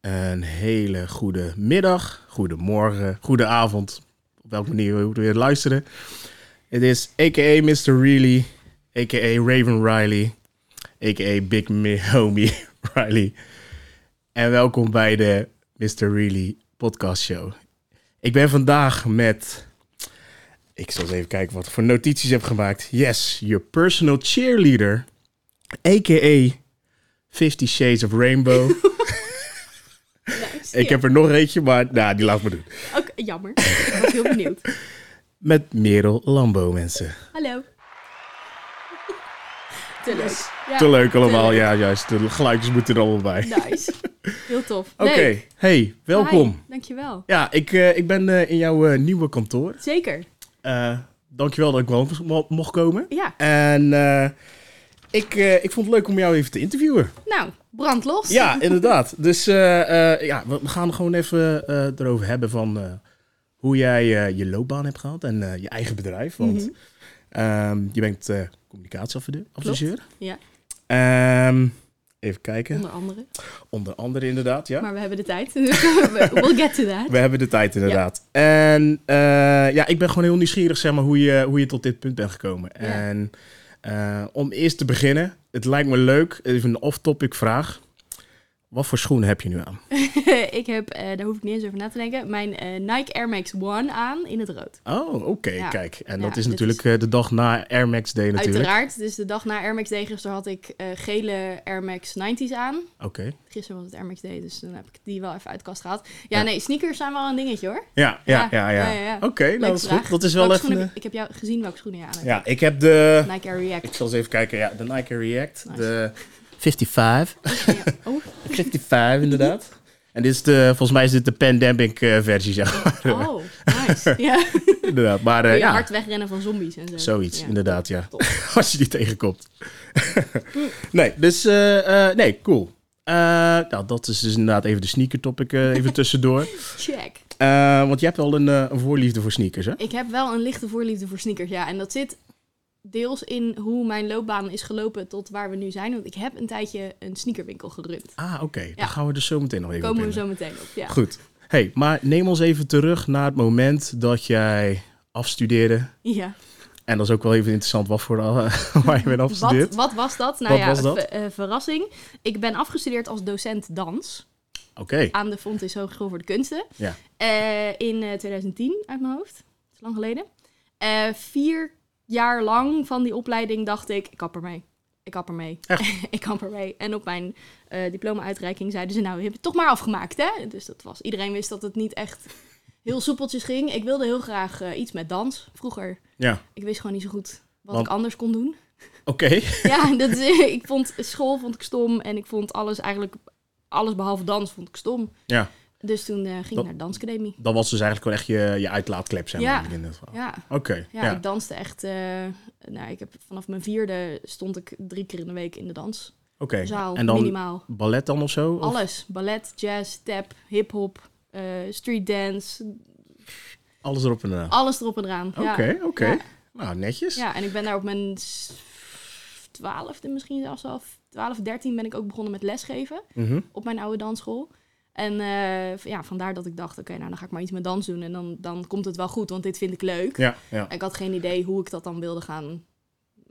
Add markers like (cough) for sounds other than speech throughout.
Een hele goede middag, goede morgen, goede avond. Op welke manier we weer luisteren. Het is a.k.a. Mr. Really, a.k.a. Raven Riley, a.k.a. Big Me Homie (laughs) Riley. En welkom bij de Mr. Really podcast show. Ik ben vandaag met... Ik zal eens even kijken wat ik voor notities heb gemaakt. Yes, your personal cheerleader, a.k.a. Fifty Shades of Rainbow. (laughs) Ik heb er nog eentje, maar nou, die laat me doen. Oké, jammer. Ik was heel benieuwd. (laughs) Met Merel Lambo, mensen. Hallo. Te leuk. Ja, te leuk allemaal, te leuk. ja, juist. De geluidjes moeten er allemaal bij. Nice. Heel tof. (laughs) Oké, hey, welkom. Hi, dankjewel. Ja, ik, eh, ik ben eh, in jouw eh, nieuwe kantoor. Zeker. Dankjewel dat ik wel mo- mocht komen. Ja. En ik, eh, ik vond het leuk om jou even te interviewen. Nou, brand los. Ja, (laughs) inderdaad. Dus eh, eh, ja, we, gaan gewoon even erover hebben van hoe jij je loopbaan hebt gehad en je eigen bedrijf. Want Mhm. ehm, je bent communicatieadviseur. Ja, Ehm, even kijken. onder andere. Onder andere inderdaad, ja. Maar we hebben de tijd. (laughs) We- we'll get to that. We hebben de tijd inderdaad. En ja, ik ben gewoon heel nieuwsgierig zeg maar, hoe, je, hoe je tot dit punt bent gekomen. Ja. En om eerst te beginnen, het lijkt me leuk, even een off-topic vraag. Wat voor schoenen heb je nu aan? (laughs) ik heb, eh, daar hoef ik niet eens over na te denken, mijn eh, Nike Air Max One aan in het rood. Oh, oké, Ja. kijk. En Ja, dat is natuurlijk eh, de dag na Air Max Day natuurlijk. Uiteraard. Dus de dag na Air Max Day gisteren had ik gele Air Max 90's aan. Oké. Gisteren was het Air Max Day, dus dan heb ik die wel even uit de kast gehaald. Ja, Ja. nee, sneakers zijn wel een dingetje hoor. Ja, ja, ja, Ja. Oké, nou, dat is vraag. goed. Dat is wel Welke even... schoenen heb- Ik heb jou gezien welke schoenen je aan hebt. ja, ik heb de... Nike Air React. Ik zal eens even kijken. Ja, de Nike React. Nice. De 55. Ja. (laughs) Oh, 55 inderdaad. En dit is de, volgens mij is dit de pandemic eh, versie, zeg maar. oh, nice. (laughs) Ja. inderdaad. Maar ja, hard wegrennen van zombies en zo. zoiets, Ja. inderdaad, ja. (laughs) Als je die tegenkomt. nee, dus, eh, nee, cool. Nou, dat is dus inderdaad even de sneaker topic even tussendoor. Check. Want je hebt al een, een voorliefde voor sneakers, hè? Ik heb wel een lichte voorliefde voor sneakers, ja. En dat zit deels in hoe mijn loopbaan is gelopen tot waar we nu zijn. Want ik heb een tijdje een sneakerwinkel gerund. Ah, oké. Ja. Daar gaan we dus zo meteen nog even Komen op we zo meteen op, ja. Goed. hey, maar neem ons even terug naar het moment dat jij afstudeerde. Ja. En dat is ook wel even interessant wat voor eh, (laughs) waar je bent afgestudeerd. Wat, wat was dat? Nou Wat ja, dat? ver- eh, verrassing. Ik ben afgestudeerd als docent dans Oké. aan de Fontys Hogeschool voor de Kunsten. Ja. Eh, in eh, 2010 uit mijn hoofd. Dat is lang geleden. Vier jaar lang van die opleiding dacht ik, ik kap ermee. Ik kap ermee. (laughs) Ik kap ermee. En op mijn eh, diploma-uitreiking zeiden ze, nou, je hebt het toch maar afgemaakt, hè? Dus dat was, iedereen wist dat het niet echt heel soepeltjes ging. Ik wilde heel graag eh, iets met dans, vroeger. Ja. Ik wist gewoon niet zo goed wat Want- ik anders kon doen. Oké. (laughs) Ja, dat, ik vond school vond ik stom en ik vond alles eigenlijk, alles behalve dans vond ik stom. Ja. Dus toen eh, ging Dat- ik naar de dansacademie. Dat was dus eigenlijk gewoon echt je, je uitlaatklep, zeg maar. Ja. In geval. Ja, Oké. ja, Ja. ik danste echt. eh, nou, ik heb vanaf mijn vierde stond ik drie keer in de week in de danszaal. Oké. En dan minimaal. ballet dan of zo? Of- Alles. Ballet, jazz, tap, hip-hop, eh, street dance. Alles erop en eraan. Alles erop en eraan. Oké, Ja. oké. Nou, netjes. Ja, en ik ben daar op mijn twaalfde misschien zelfs al. 12, 13 ben ik ook begonnen met lesgeven. Mhm. op mijn oude dansschool. En eh, ja, vandaar dat ik dacht, oké, nou dan ga ik maar iets met dans doen. En dan, dan komt het wel goed, want dit vind ik leuk. Ja, ja. Ik had geen idee hoe ik dat dan wilde gaan,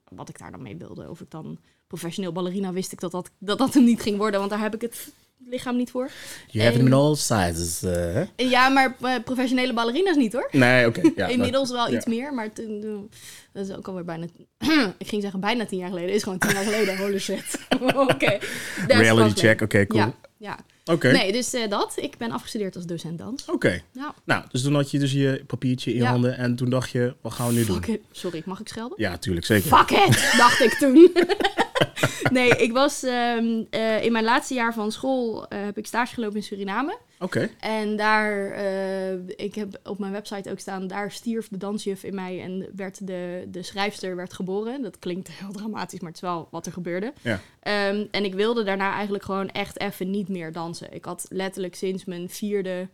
wat ik daar dan mee wilde. Of ik dan professioneel ballerina wist ik dat dat, dat, dat hem niet ging worden, want daar heb ik het lichaam niet voor. You have En- them in all sizes. eh? En ja, maar eh, professionele ballerina's niet hoor. Nee, oké. ja, (laughs) Inmiddels wel ja. iets meer, maar toen, toen- dat is ook alweer bijna, (clears throat) ik ging zeggen bijna tien jaar geleden, is gewoon tien jaar geleden, holy shit. (laughs) oké. Reality check, oké, cool. Ja, Oké. Nee, dus eh, dat. Ik ben afgestudeerd als docent dans. Oké. Ja. Nou, dus toen had je dus je papiertje in je Ja. handen en toen dacht je, wat gaan we nu doen? Fuck it. Sorry, mag ik schelden? Ja, tuurlijk, zeker. Fuck it, dacht ik toen. (laughs) (laughs) nee, ik was ehm, eh, in mijn laatste jaar van school eh, heb ik stage gelopen in Suriname. Oké. En daar, eh, ik heb op mijn website ook staan, daar stierf de dansjuf in mij en werd de, de schrijfster werd geboren. Dat klinkt heel dramatisch, maar het is wel wat er gebeurde. Ja. Ehm, en ik wilde daarna eigenlijk gewoon echt even niet meer dansen. Ik had letterlijk sinds mijn vierde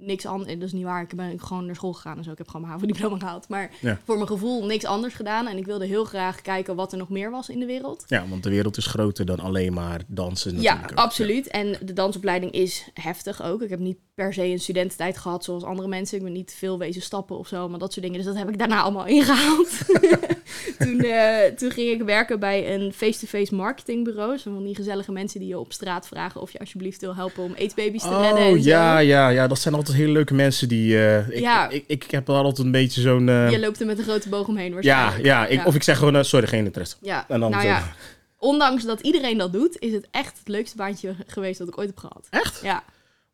niks anders. Dat is niet waar. Ik ben gewoon naar school gegaan en zo. Ik heb gewoon mijn HAVO-diploma gehaald. Maar Ja. voor mijn gevoel niks anders gedaan. En ik wilde heel graag kijken wat er nog meer was in de wereld. Ja, want de wereld is groter dan alleen maar dansen. Ja, natuurlijk ook. absoluut. En de dansopleiding is heftig ook. Ik heb niet per se een studententijd gehad zoals andere mensen. Ik ben niet veel wezen stappen of zo, maar dat soort dingen. Dus dat heb ik daarna allemaal (laughs) ingehaald. (laughs) toen, eh, toen ging ik werken bij een face-to-face marketingbureau. Zo van die gezellige mensen die je op straat vragen of je alsjeblieft wil helpen om aidsbaby's te redden. Oh en zo. ja, ja, ja, dat zijn altijd hele leuke mensen die. eh, ik, Ja. ik, ik, ik heb altijd een beetje zo'n. eh, Je loopt er met een grote boog omheen ja, waarschijnlijk. ja, ik, Ja. of ik zeg gewoon, eh, sorry, geen interesse. Ja, En dan nou ja, ondanks dat iedereen dat doet, is het echt het leukste baantje geweest dat ik ooit heb gehad. Echt? Ja.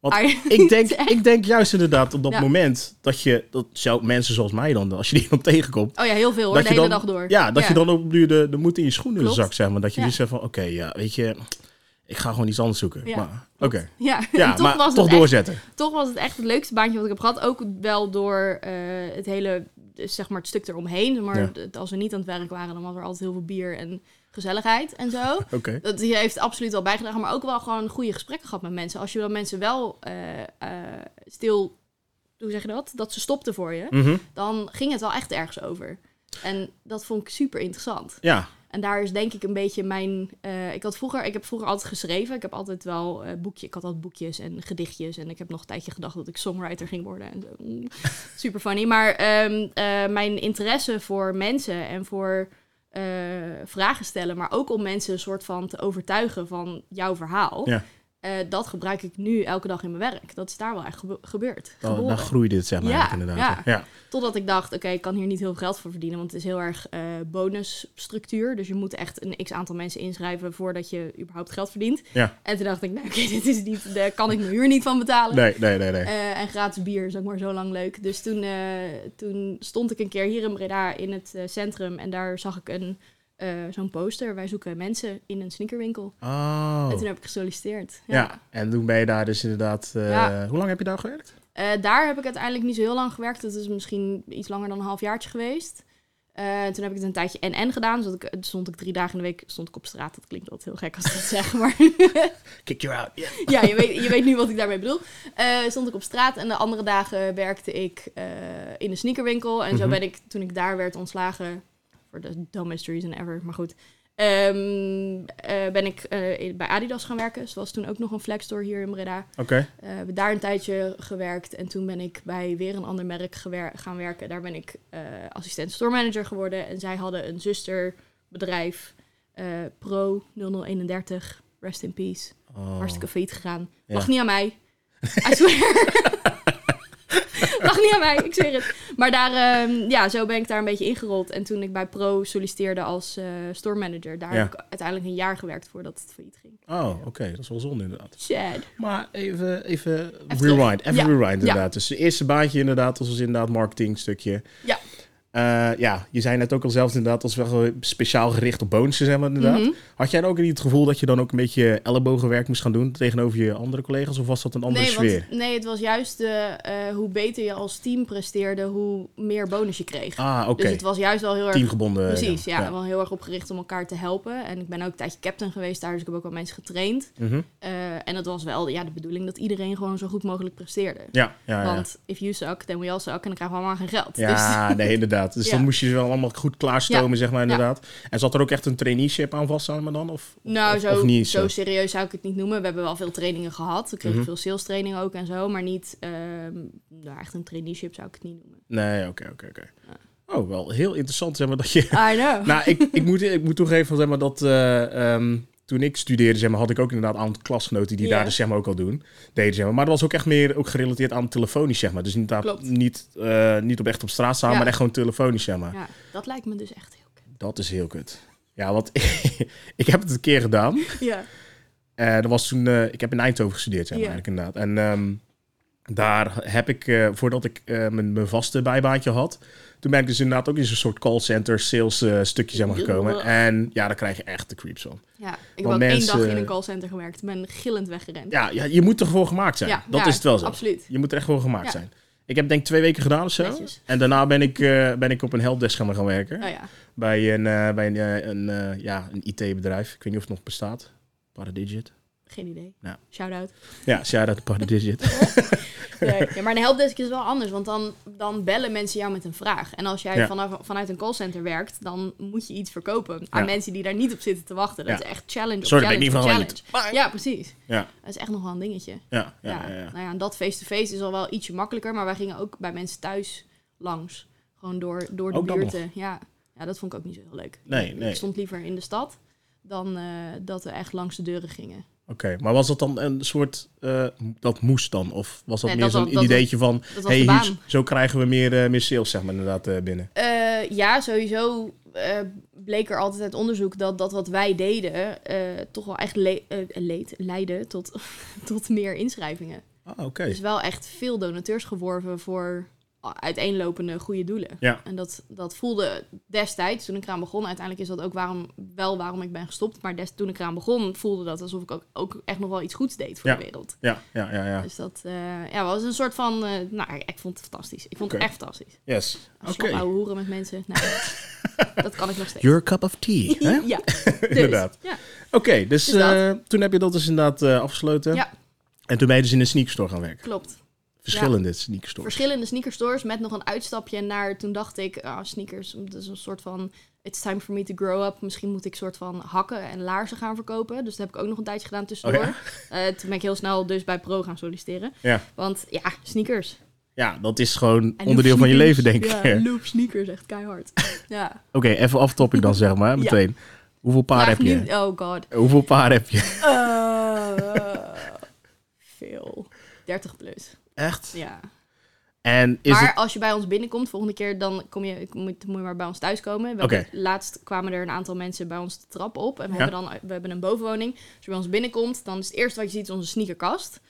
Want (laughs) Ik denk, ik denk juist inderdaad op dat Ja. moment dat je, dat zou mensen zoals mij dan, als je die dan tegenkomt, Oh ja, heel veel hoor, dat de je hele dan, dag door. ja, dat je dan op nu de, de moed in je schoenen Klopt. zakt, zeg maar. Dat je Ja. dus zegt van, oké, ja, weet je, ik ga gewoon iets anders zoeken. Maar, oké. Ja, Ja, (laughs) toch maar was toch het echt doorzetten. toch was het echt het leukste baantje wat ik heb gehad. Ook wel door eh, het hele, zeg maar, het stuk eromheen. Maar Ja. als we niet aan het werk waren, dan was er altijd heel veel bier en gezelligheid en zo. (laughs) Oké. Dat heeft absoluut wel bijgedragen. Maar ook wel gewoon goede gesprekken gehad met mensen. Als je dan mensen wel eh, eh, stil, hoe zeg je dat? Dat ze stopten voor je. Mhm. Dan ging het wel echt ergens over. En dat vond ik super interessant. Ja, En daar is denk ik een beetje mijn. eh, ik had vroeger, ik heb vroeger altijd geschreven. Ik heb altijd wel eh boekje. Ik had altijd boekjes en gedichtjes. En ik heb nog een tijdje gedacht dat ik songwriter ging worden. En zo. Mm, (laughs) Super funny. Maar ehm, eh, mijn interesse voor mensen en voor vragen stellen, maar ook om mensen een soort van te overtuigen van jouw verhaal. Ja. Eh, dat gebruik ik nu elke dag in mijn werk. Dat is daar wel echt gebe- gebeurd. dan, geboren. dan groeide het, zeg maar, Ja, inderdaad. ja. Ja. Totdat ik dacht, oké, ik kan hier niet heel veel geld voor verdienen, want het is heel erg eh, bonusstructuur. Dus je moet echt een x aantal mensen inschrijven voordat je überhaupt geld verdient. Ja. En toen dacht ik, nou oké, (laughs) dit is niet, daar kan ik mijn huur niet van betalen. Nee, nee, nee, nee. Eh, en gratis bier is ook maar zo lang leuk. Dus toen, toen stond ik een keer hier in Breda in het centrum en daar zag ik een, eh, zo'n poster. Wij zoeken mensen in een sneakerwinkel. Oh. En toen heb ik gesolliciteerd. Ja. en toen ben je daar dus inderdaad... eh, Ja. Hoe lang heb je daar gewerkt? Eh, daar heb ik uiteindelijk niet zo heel lang gewerkt. Dat is misschien iets langer dan een halfjaartje geweest. Eh, toen heb ik het een tijdje NN gedaan. Dus ik, stond ik drie dagen in de week stond ik op straat. Dat klinkt altijd heel gek als ik dat zeg. Maar (laughs) Kick you out. Yeah. ja, je weet, je weet nu wat ik daarmee bedoel. Stond ik op straat en de andere dagen werkte ik in de sneakerwinkel. En zo Mhm. ben ik, toen ik daar werd ontslagen, voor de dumbest reason ever, maar goed. ehm, eh, ben ik eh, bij Adidas gaan werken. Zoals toen ook nog een flagstore hier in Breda. Oké. Eh, hebben daar een tijdje gewerkt en toen ben ik bij weer een ander merk gewer- gaan werken. Daar ben ik eh, assistent store manager geworden. En zij hadden een zusterbedrijf, eh, Pro 0031, rest in peace. Oh. Hartstikke failliet gegaan. Ja. Lag niet aan mij. (laughs) I swear. (laughs) (laughs) Lag niet aan mij, ik zweer het. Maar daar, ehm, ja, zo ben ik daar een beetje ingerold. En toen ik bij Pro solliciteerde als eh store manager, daar Ja. heb ik uiteindelijk een jaar gewerkt voordat het failliet ging. Oh, oké. Dat is wel zonde inderdaad. Sad. Maar even, even, Even rewind. terug. Even Ja. rewind inderdaad. Dus het eerste baantje inderdaad, dat was inderdaad marketing stukje. Ja. Eh, ja, je zei net ook al zelf inderdaad, als wel speciaal gericht op bonussen, zeg maar inderdaad. Mhm. Had jij dan ook niet het gevoel dat je dan ook een beetje ellebogenwerk moest gaan doen tegenover je andere collega's? Of was dat een andere nee, sfeer? Want, nee, het was juist de, eh, hoe beter je als team presteerde, hoe meer bonus je kreeg. Ah, oké. Dus het was juist wel heel erg Teamgebonden. Precies, ja, ja. wel heel erg opgericht om elkaar te helpen. En ik ben ook een tijdje captain geweest daar, dus ik heb ook wel mensen getraind. Mhm. Eh, en het was wel ja, de bedoeling dat iedereen gewoon zo goed mogelijk presteerde. Ja, ja, ja. Want if you suck, then we all suck. En dan krijgen we allemaal geen geld. Ja, nee, inderdaad. Dus Ja. dan moest je ze wel allemaal goed klaarstomen, zeg maar, inderdaad. En zat er ook echt een traineeship aan vast me dan? Of, nou, of, zo, of niet zo zo? serieus zou ik het niet noemen. We hebben wel veel trainingen gehad. We kregen Mhm. veel sales training ook en zo. Maar niet, ehm, nou, echt een traineeship zou ik het niet noemen. Nee, oké, oké, oké. Oh, wel heel interessant, zeg maar, dat je... I know. (laughs) nou, ik, ik, moet, ik moet toegeven, zeg maar, dat eh, ehm, toen ik studeerde, zeg maar, had ik ook inderdaad aantal klasgenoten die daar dus, zeg maar, ook al doen. Deden, zeg maar. maar dat was ook echt meer ook gerelateerd aan telefonisch, zeg maar. Dus inderdaad Klopt. niet, eh, niet op echt op straat staan, Ja. maar echt gewoon telefonisch, zeg maar. Ja, dat lijkt me dus echt heel kut. Dat is heel kut. Ja, want (laughs) ik heb het een keer gedaan. Ja. Eh, dat was toen, eh, ik heb in Eindhoven gestudeerd, zeg maar, Ja. eigenlijk inderdaad. En ehm, daar heb ik, voordat ik mijn, mijn vaste bijbaantje had, toen ben ik dus inderdaad ook in zo'n soort callcenter sales eh, stukje zeg maar, gekomen. En ja, daar krijg je echt de creeps van. ja, ik heb ook één dag in een callcenter gewerkt. Ik ben gillend weggerend. Ja, ja, je moet er gewoon gemaakt zijn. Ja, dat ja, is het wel zo. Absoluut. Je moet er echt gewoon gemaakt Ja. zijn. Ik heb denk ik twee weken gedaan of zo. Netjes. En daarna ben ik, eh, ben ik op een helpdesk gaan gaan werken. Oh ja. Bij een, eh, bij een, eh, een, eh, ja, een IT-bedrijf. Ik weet niet of het nog bestaat. Paradigit. Geen idee. Ja. Shout-out. Ja, shout-out Party Digit. (laughs) Nee. Ja, maar een helpdesk is wel anders, want dan, dan bellen mensen jou met een vraag. En als jij Ja. vanaf, vanuit een callcenter werkt, dan moet je iets verkopen aan Ja. mensen die daar niet op zitten te wachten. Dat is echt challenge op Sorry, ik challenge niet op van. Ja, precies. Ja, Dat is echt nog wel een dingetje. ja, ja. Nou ja, en dat face-to-face is al wel ietsje makkelijker, maar wij gingen ook bij mensen thuis langs. Gewoon door, door de Ook buurten. Ja. ja, dat vond ik ook niet zo heel leuk. Nee, nee. Ik stond liever in de stad dan eh, dat we echt langs de deuren gingen. Oké, maar was dat dan een soort, eh, dat moest dan? Of was dat Nee, meer zo'n was- ideetje van, hey, hier- zo krijgen we meer, eh, meer sales, zeg maar, inderdaad, eh, binnen? Ja, sowieso bleek er altijd uit onderzoek dat dat wat wij deden toch wel echt le leed, leidde tot, (laughs) tot meer inschrijvingen. Ah, oké. Dus wel echt veel donateurs geworven voor uiteenlopende goede doelen. Ja. En dat, dat voelde destijds, toen ik eraan begon, uiteindelijk is dat ook waarom, wel waarom ik ben gestopt. Maar des, toen ik eraan begon, voelde dat alsof ik ook, ook echt nog wel iets goeds deed voor Ja. de wereld. Ja, ja, ja, ja. Dus dat eh, ja, was een soort van, eh, nou, ik vond het fantastisch. Ik vond het echt fantastisch. Yes. Als Oké. ouwe hoeren met mensen, nou, (laughs) dat kan ik nog steeds. Your cup of tea, (laughs) hè? Ja, (laughs) dus, Inderdaad. Ja, Oké, dus Dus eh, toen heb je dat dus inderdaad afgesloten. Ja. En toen ben je dus in een sneakerstore gaan werken. klopt. Verschillende sneakerstores. Verschillende sneakerstores met nog een uitstapje naar. Toen dacht ik, ah, sneakers, dat is een soort van. It's time for me to grow up. Misschien moet ik soort van hakken en laarzen gaan verkopen. Dus dat heb ik ook nog een tijdje gedaan tussendoor. Oh Eh, toen ben ik heel snel dus bij Pro gaan solliciteren. Ja. Want ja, sneakers. Ja, dat is gewoon onderdeel van je leven, denk ik. Ja, Ja. Love sneakers, echt keihard. (laughs) ja. Oké, even off topic dan, zeg maar, (laughs) meteen. Hoeveel paar heb je? niet- oh god. Hoeveel paar heb je? Eh, (laughs) veel. 30 plus. Echt? Ja. En is maar het... als je bij ons binnenkomt, volgende keer dan kom je, moet, moet je maar bij ons thuiskomen. Hebben- laatst kwamen er een aantal mensen bij ons de trap op. En we, Ja. hebben dan, we hebben een bovenwoning. Als je bij ons binnenkomt, dan is het eerste wat je ziet is onze sneakerkast.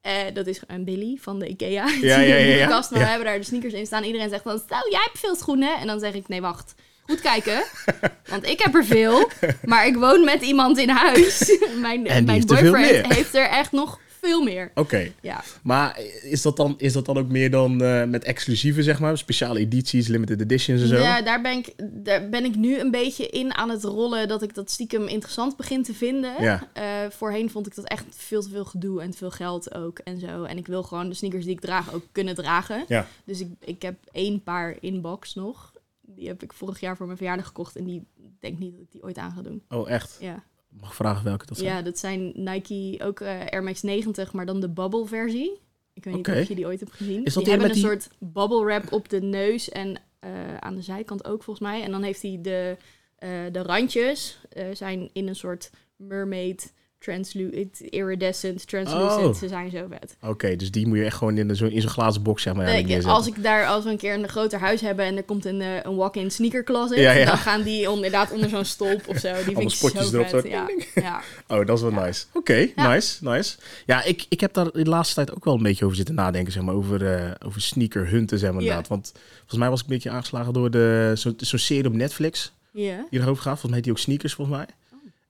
Eh, dat is een Billy van de Ikea. (laughs) Ja, ja, ja, ja. Kast, maar we hebben daar de sneakers in staan. Iedereen zegt dan, stel jij hebt veel schoenen. En dan zeg ik, nee wacht, goed kijken. (laughs) Want ik heb er veel, maar ik woon met iemand in huis. (laughs) mijn mijn boyfriend heeft er echt nog veel meer. Oké, Ja. maar is dat, dan, is dat dan ook meer dan eh, met exclusieve, zeg maar? Speciale edities, limited editions en zo? Ja, daar ben, ik, daar ben ik nu een beetje in aan het rollen dat ik dat stiekem interessant begin te vinden. Ja. Eh, voorheen vond ik dat echt veel te veel gedoe en te veel geld ook en zo. En ik wil gewoon de sneakers die ik draag ook kunnen dragen. Ja. Dus ik, ik heb één paar inbox nog. Die heb ik vorig jaar voor mijn verjaardag gekocht en die denk niet dat ik die ooit aan ga doen. Oh, echt? Ja, Mag vragen welke dat zijn? ja dat zijn Nike, ook eh, Air Max 90, maar dan de bubble versie. Ik weet niet of je die ooit hebt gezien. Is dat die die hebben een soort bubble wrap op de neus en eh, aan de zijkant ook volgens mij. En dan heeft hij de, eh, de randjes zijn in een soort mermaid, translucent, iridescent, translucent. Oh. Ze zijn zo vet. Oké, dus die moet je echt gewoon in zo'n in zo'n glazen box, zeg maar, Nee, ik- als ik daar, als we een keer een groter huis hebben en er komt een, eh, een walk-in sneaker closet, Ja, ja. dan gaan die on- inderdaad onder zo'n stolp of zo. Die (laughs) vind ik spotjes zo erop, vet. zo. Ja, (laughs) ja. Oh, dat is wel nice. Oké, nice, nice. Ja, ik, ik heb daar de laatste tijd ook wel een beetje over zitten nadenken, zeg maar, over, eh over sneaker hunten, zeg maar, inderdaad. Want volgens mij was ik een beetje aangeslagen door de, zo- serie op Netflix, Ja. die erover gaat. Volgens mij heet die ook Sneakers, volgens mij.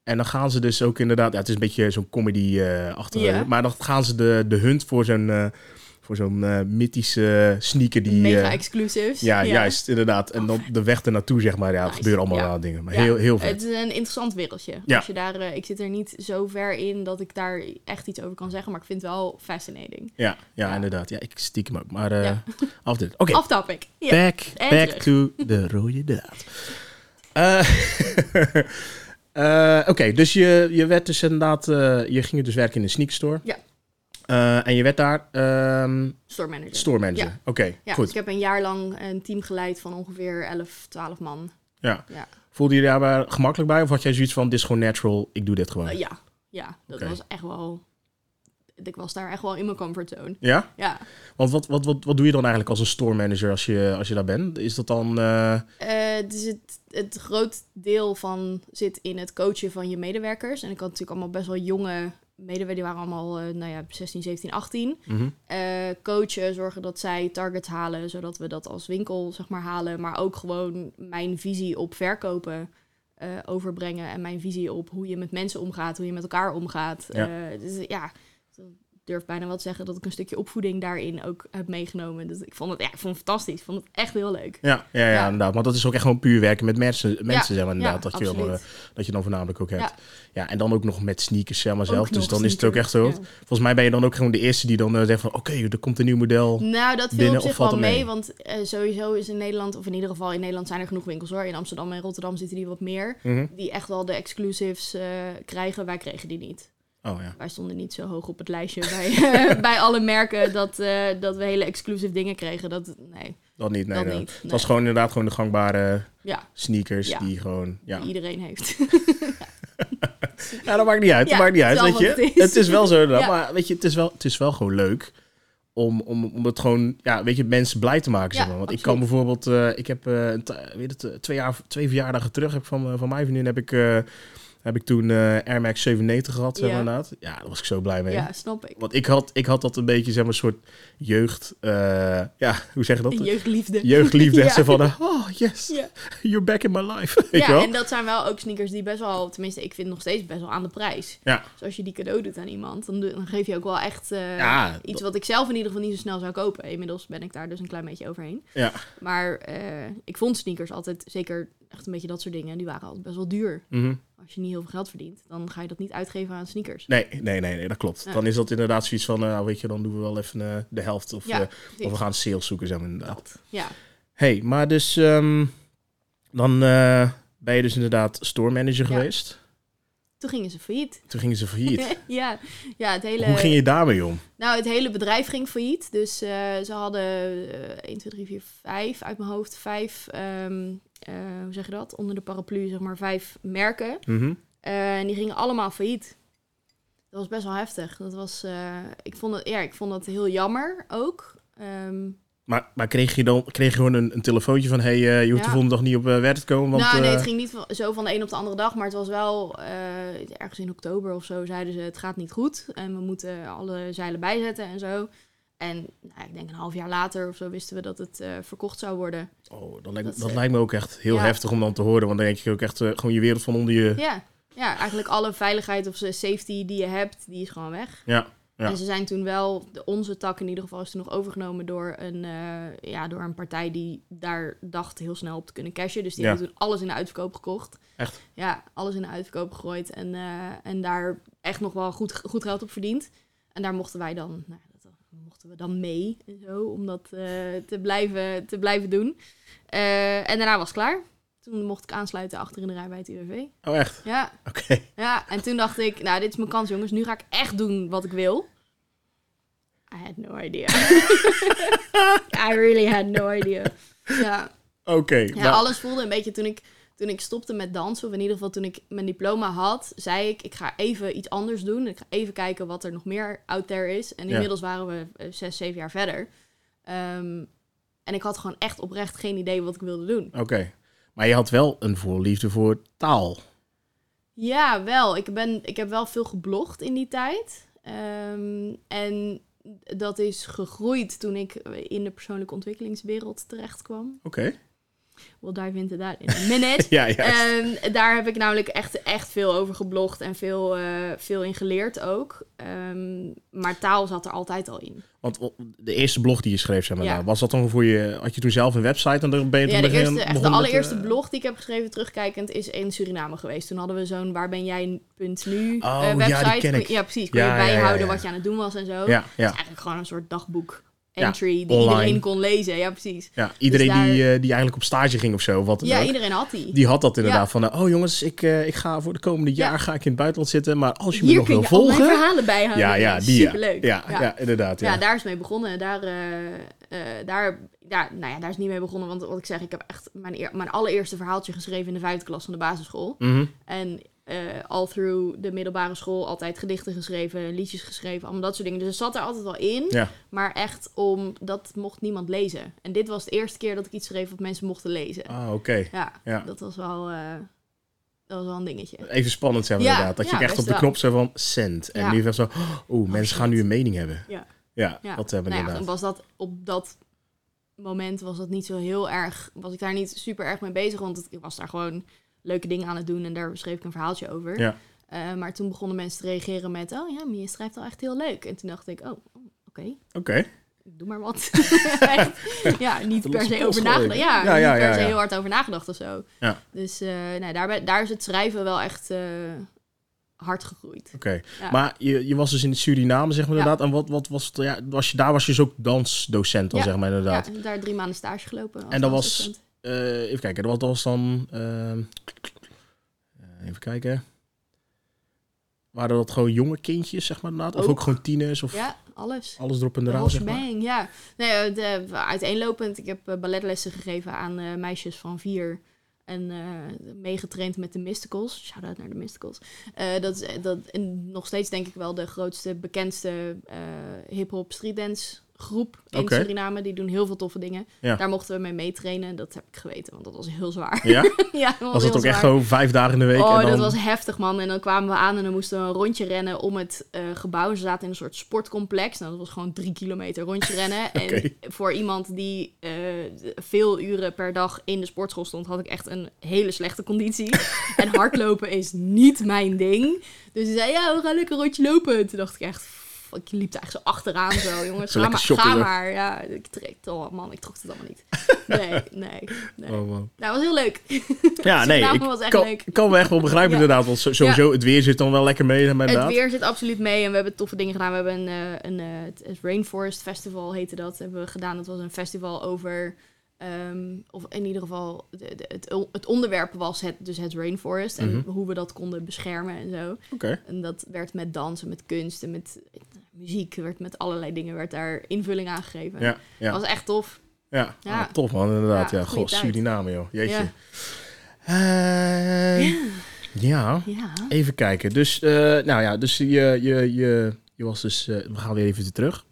En dan gaan ze dus ook inderdaad, ja, het is een beetje zo'n comedy-achtige, Ja. maar dan gaan ze de, de hunt voor zo'n eh, voor zo'n eh, mythische sneaker die... Mega eh, exclusives. ja, juist, inderdaad. En dan de weg ernaartoe, zeg maar. Ja, Nice. gebeuren allemaal Ja. wel dingen. Maar Ja. heel, heel vet. Het is een interessant wereldje. Ja. Als je daar, eh, ik zit er niet zo ver in dat ik daar echt iets over kan zeggen, maar ik vind het wel fascinating. Ja, ja, Ja. inderdaad. Ja, ik stiekem ook. Maar eh af dit. Oké, Off topic. Back, back terug. to de rode draad. (laughs) (laughs) Eh, Oké, dus je, je werd dus inderdaad... eh, je ging dus werken in een sneakstore. Ja. Eh, en je werd daar ehm Store manager. store manager. Ja. Oké, Ja, dus goed. ik heb een jaar lang een team geleid van ongeveer 11, 12 man. Ja. Ja. Voelde je daar gemakkelijk bij? Of had jij zoiets van, dit is gewoon natural, ik doe dit gewoon? Ja. ja, dat was echt wel... Ik was daar echt wel in mijn comfortzone. Ja? Ja. Want wat, wat, wat, wat doe je dan eigenlijk als een store manager als je, als je daar bent? Is dat dan... eh, Eh, dus het, het groot deel van zit in het coachen van je medewerkers. En ik had natuurlijk allemaal best wel jonge medewerkers. Die waren allemaal eh, nou ja, 16, 17, 18. mhm. Eh, coachen, zorgen dat zij targets halen, zodat we dat als winkel zeg maar halen. Maar ook gewoon mijn visie op verkopen overbrengen. En mijn visie op hoe je met mensen omgaat, hoe je met elkaar omgaat. Ja. Dus ja, durf bijna wel te zeggen dat ik een stukje opvoeding daarin ook heb meegenomen. Dus ik vond het, ja, ik vond het fantastisch. Ik vond het echt heel leuk. Ja, ja, ja, Ja. inderdaad. Want dat is ook echt gewoon puur werken met mensen, mensen zeg maar, ja, inderdaad. dat, je dan, dat je dan voornamelijk ook hebt. Ja. Ja. en dan ook nog met sneakers zeg maar, zelf. Ook Dus dan is het ook echt zo. Volgens mij ben je dan ook gewoon de eerste die dan eh, zegt van... Oké, er komt een nieuw model. Nou, dat viel binnen op zich valt wel mee? want eh, sowieso is in Nederland, of in ieder geval in Nederland zijn er genoeg winkels hoor. In Amsterdam en Rotterdam zitten die wat meer. Mhm. Die echt wel de exclusives eh, krijgen. Wij kregen die niet. Oh ja. Wij stonden niet zo hoog op het lijstje bij, (laughs) bij alle merken dat, eh, dat we hele exclusive dingen kregen. Dat, nee, Dat niet, nee. dat nee. niet. Het Nee. was gewoon inderdaad gewoon de gangbare Ja, sneakers Ja. die gewoon... Ja, die iedereen heeft. (laughs) ja dat maakt niet uit. Dat maakt niet uit, het is weet wel je. het is. Het is wel zo. Maar weet je, het is wel, het is wel gewoon leuk... Om, om, om het gewoon, ja, weet je, mensen blij te maken. Ja, zeg maar. Want ik kan bijvoorbeeld, eh, ik heb, t- weet het, twee, jaar, twee verjaardagen terug heb van, van mijn vriendin heb ik, eh, heb ik toen eh Air Max 97 gehad, zeg maar Ja. inderdaad. Ja, daar was ik zo blij mee. ja, snap ik. Want ik had, ik had dat een beetje, zeg maar, een soort jeugd, eh, ja, hoe zeg je dat? Jeugdliefde. Jeugdliefde, (laughs) Ja. zo van, oh yes, you're back in my life, (laughs) Ja, wel? en dat zijn wel ook sneakers die best wel, tenminste, ik vind nog steeds best wel aan de prijs. Ja. Dus als je die cadeau doet aan iemand, dan, dan geef je ook wel echt eh, Ja, iets wat ik zelf in ieder geval niet zo snel zou kopen. Inmiddels ben ik daar dus een klein beetje overheen. Ja. Maar ik vond sneakers altijd, zeker echt een beetje dat soort dingen, die waren altijd best wel duur. Mhm. Als je niet heel veel geld verdient, dan ga je dat niet uitgeven aan sneakers. Nee, nee, nee, nee, dat klopt. Ja. Dan is dat inderdaad zoiets van, nou, weet je, dan doen we wel even eh, de helft. Of, Ja, eh, of we gaan sales zoeken, zeg maar inderdaad. Ja, hey, maar dus, ehm, dan ben je dus inderdaad store manager Ja. geweest. Toen gingen ze failliet. Toen gingen ze failliet. (laughs) ja, ja, het hele... Hoe ging je daarmee om? Nou, het hele bedrijf ging failliet. Dus eh, ze hadden eh 1, 2, 3, 4, 5 uit mijn hoofd. Vijf, ehm, eh, hoe zeg je dat? Onder de paraplu, zeg maar, vijf merken. Mhm. Eh, en die gingen allemaal failliet. Dat was best wel heftig. Dat was, ik, vond het, ja, ik vond dat heel jammer ook. Ehm, Maar, maar kreeg je dan kreeg je gewoon een, een telefoontje van... hey, eh, je hoeft de volgende dag niet op eh, werk te komen? Want, nou, nee, eh, het ging niet van- zo van de een op de andere dag. Maar het was wel eh, ergens in oktober of zo zeiden ze... het gaat niet goed en we moeten alle zeilen bijzetten en zo. En nou, ik denk een half jaar later of zo wisten we dat het eh, verkocht zou worden. oh, dat, lijkt, dat, dat eh, lijkt me ook echt heel ja. heftig om dan te horen. Want dan denk je ook echt eh, gewoon je wereld van onder je... Ja, ja, eigenlijk alle veiligheid of safety die je hebt, die is gewoon weg. Ja, ja. En ze zijn toen wel, de, onze tak in ieder geval, is toen nog overgenomen door een, eh, ja, door een partij die daar dacht heel snel op te kunnen cashen. Dus die Ja. hebben toen alles in de uitverkoop gekocht. Echt? Ja, alles in de uitverkoop gegooid en, eh, en daar echt nog wel goed, goed geld op verdiend. En daar mochten wij dan, nou, dat mochten we dan mee en zo, om dat eh, te, blijven, te blijven doen. En daarna was het klaar. Toen mocht ik aansluiten achter in de rij bij het UWV. Oh, echt? Ja, Oké. ja, en toen dacht ik, nou, dit is mijn kans, jongens. Nu ga ik echt doen wat ik wil. I had no idea. (laughs) I really had no idea. Ja, Oké. ja nou, alles voelde een beetje toen ik, toen ik stopte met dansen, of in ieder geval toen ik mijn diploma had, zei ik, ik ga even iets anders doen. Ik ga even kijken wat er nog meer out there is. En Ja. inmiddels waren we eh, zes, zeven jaar verder. Ehm, en ik had gewoon echt oprecht geen idee wat ik wilde doen. Oké. Maar je had wel een voorliefde voor taal. Ja, wel. Ik, ben, ik heb wel veel geblogd in die tijd. Ehm, en dat is gegroeid toen ik in de persoonlijke ontwikkelingswereld terecht kwam. Oké. We'll dive into that in a minute. (laughs) Ja. En daar heb ik namelijk echt, echt veel over geblogd en veel, eh, veel in geleerd ook. Ehm, maar taal zat er altijd al in. Want de eerste blog die je schreef, zeg maar, Ja. nou, was dat dan voor je... Had je toen zelf een website en dan ben je Ja, de, begin- eerste, echt de met, allereerste eh, blog die ik heb geschreven terugkijkend is in Suriname geweest. Toen hadden we zo'n waar ben jij punt nu Oh, eh, ja, website. die ken Kon- ik. Ja, precies. Ja, je bijhouden wat je aan het doen was en zo. Ja. is eigenlijk gewoon een soort dagboek Ja, entry die online. iedereen kon lezen. Ja, precies. ja, iedereen Dus daar- die, eh, die eigenlijk op stage ging of zo, wat Ja, ook, iedereen had die. die had dat inderdaad Ja. van... oh jongens, ik, eh, ik ga voor de komende Ja. jaar ga ik in het buitenland zitten, maar als je me Hier nog kun wil je al mijn volgen... verhalen bijhouden. Ja, ja, die ja. Superleuk. Ja, ja. inderdaad. Ja. Ja, daar is mee begonnen. Daar, eh, daar, daar, nou ja, daar is niet mee begonnen. Want wat ik zeg, ik heb echt mijn, eer- mijn allereerste verhaaltje geschreven in de vijfde klas van de basisschool. Mhm. En eh all through de middelbare school altijd gedichten geschreven, liedjes geschreven, allemaal dat soort dingen. Dus het zat er altijd wel in. Ja. Maar echt om, dat mocht niemand lezen. En dit was de eerste keer dat ik iets schreef wat mensen mochten lezen. Ah, oké. Ja, Ja. dat was wel, eh, dat was wel een dingetje. Even spannend Ja, inderdaad. Dat je ja, echt op de wel. knop zo van send. En Ja. nu weer zo, oeh, mensen gaan nu een mening hebben. Ja. Ja, dat hebben we nou inderdaad. was dat op dat moment was dat niet zo heel erg, was ik daar niet super erg mee bezig, want het- ik was daar gewoon leuke dingen aan het doen en daar schreef ik een verhaaltje over. Ja. Eh, maar toen begonnen mensen te reageren met... Oh ja, Mia schrijft wel echt heel leuk. En toen dacht ik, oh, oké, Oké. doe maar wat. (laughs) Ja, (laughs) niet per se over nagedacht. Ja, Ja, ja, niet per se heel hard over nagedacht of zo. Ja. Dus nee, daar, daar is het schrijven wel echt eh, hard gegroeid. Oké. Ja. Maar je, je was dus in Suriname, zeg maar Ja. inderdaad. En wat, wat was het? Ja, was je, daar was je dus ook dansdocent dan, Ja. zeg maar inderdaad. Ja, daar drie maanden stage gelopen. als En dat was- Eh, even kijken, dat was, dan... ehm, eh, even kijken. Waren dat gewoon jonge kindjes, zeg maar inderdaad? Of ook, gewoon tieners? Of Ja, alles. alles erop en De eraan, zeg maar? shebang, ja. Nee, eh, de, uiteenlopend. Ik heb balletlessen gegeven aan meisjes van vier. En eh, meegetraind met de Mysticals. Shout-out naar de Mysticals. Dat is dat, en nog steeds denk ik wel de grootste, bekendste hip-hop streetdance groep in. Suriname. Die doen heel veel toffe dingen. Ja. Daar mochten we mee meetrainen. Dat heb ik geweten, want dat was heel zwaar. Ja? (laughs) ja, dat Was het ook echt gewoon vijf dagen in de week? Oh, en dan... dat was heftig, man. En dan kwamen we aan en dan moesten we een rondje rennen om het eh, gebouw. Ze zaten in een soort sportcomplex. Nou, dat was gewoon drie kilometer rondje rennen. (laughs) En voor iemand die eh, veel uren per dag in de sportschool stond, had ik echt een hele slechte conditie. (laughs) en hardlopen is niet mijn ding. Dus hij zei, ja, we gaan lekker een rondje lopen. En toen dacht ik echt, ik liep echt zo achteraan zo, (laughs) jongens. Ga, maar, ga. Ja, ik trek, oh man, ik trok het allemaal niet. (laughs) Nee, nee, nee. Oh, man. Nou, was heel leuk. (laughs) Ja, nee, ik was echt kan, leuk. kan me echt wel begrijpen Ja. inderdaad. Want sowieso, het weer zit dan wel lekker mee, Het weer zit absoluut mee en we hebben toffe dingen gedaan. We hebben een, eh, een eh, het- Rainforest Festival heette dat. Hebben we gedaan. Dat was een festival over, ehm, of in ieder geval, de, de- het, het onderwerp was het, dus het Rainforest. En Mhm. hoe we dat konden beschermen en zo. Oké. En dat werd met dansen, met kunst en met muziek, werd met allerlei dingen, werd daar invulling aan gegeven. Ja, Dat was echt tof. ja. Ja. Ah, tof man, inderdaad. Ja, tijd. Suriname joh. Jeetje. Ja. Ja, Ja. even kijken. Dus, eh, nou ja, dus je, je, je, je was dus... eh, we gaan weer even terug.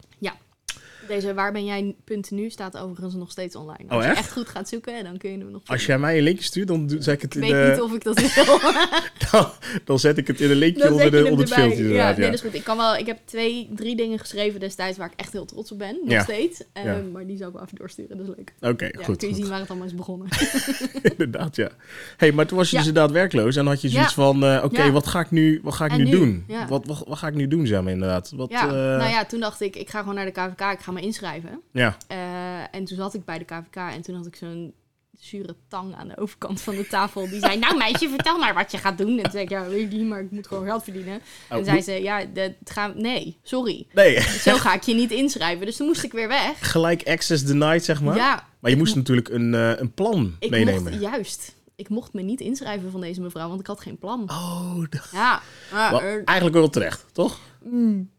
Deze Waar ben jij punt nu staat overigens nog steeds online. Oh, Als je echt? goed gaat zoeken, dan kun je hem nog Als jij mij een linkje stuurt, dan doe, zet ik het Ik in weet de, niet of ik dat wil. (laughs) dan, dan zet ik het in een linkje Dan onder, de, onder het filmpje Ja, inderdaad. nee, Ja, dat is goed. Ik, kan wel, ik heb twee, drie dingen geschreven destijds waar ik echt heel trots op ben. Nog Ja. steeds. Ehm, Ja. Maar die zou ik wel even doorsturen. Dat is leuk. Oké, Ja, goed. kun je goed. zien waar het allemaal is begonnen. (laughs) inderdaad, ja. hey, maar toen was je Ja. dus inderdaad werkloos en had je zoiets Ja. van... eh, Oké, Ja. wat ga ik nu, wat ga ik En nu, doen? Ja. Wat, wat, wat ga ik nu doen, zeg maar inderdaad? Wat, ja, eh, nou ja, toen dacht ik, ik ga gewoon naar de KVK. Ik ga me inschrijven. ja. Eh, en toen zat ik bij de KVK en toen had ik zo'n zure tang aan de overkant van de tafel. Die zei, nou meisje, vertel maar wat je gaat doen. En toen zei ik, ja, weet ik niet, maar ik moet gewoon geld verdienen. Oh, en zei ze, ja, dat gaan, nee, sorry. Nee, Zo ga ik je niet inschrijven. Dus toen moest ik weer weg. gelijk access denied, zeg maar. Ja, Maar je moest natuurlijk een, eh, een plan Ik meenemen. mocht, juist. Ik mocht me niet inschrijven van deze mevrouw, want ik had geen plan. Oh, dat- Ja, maar, er- eigenlijk wel terecht, toch? mm,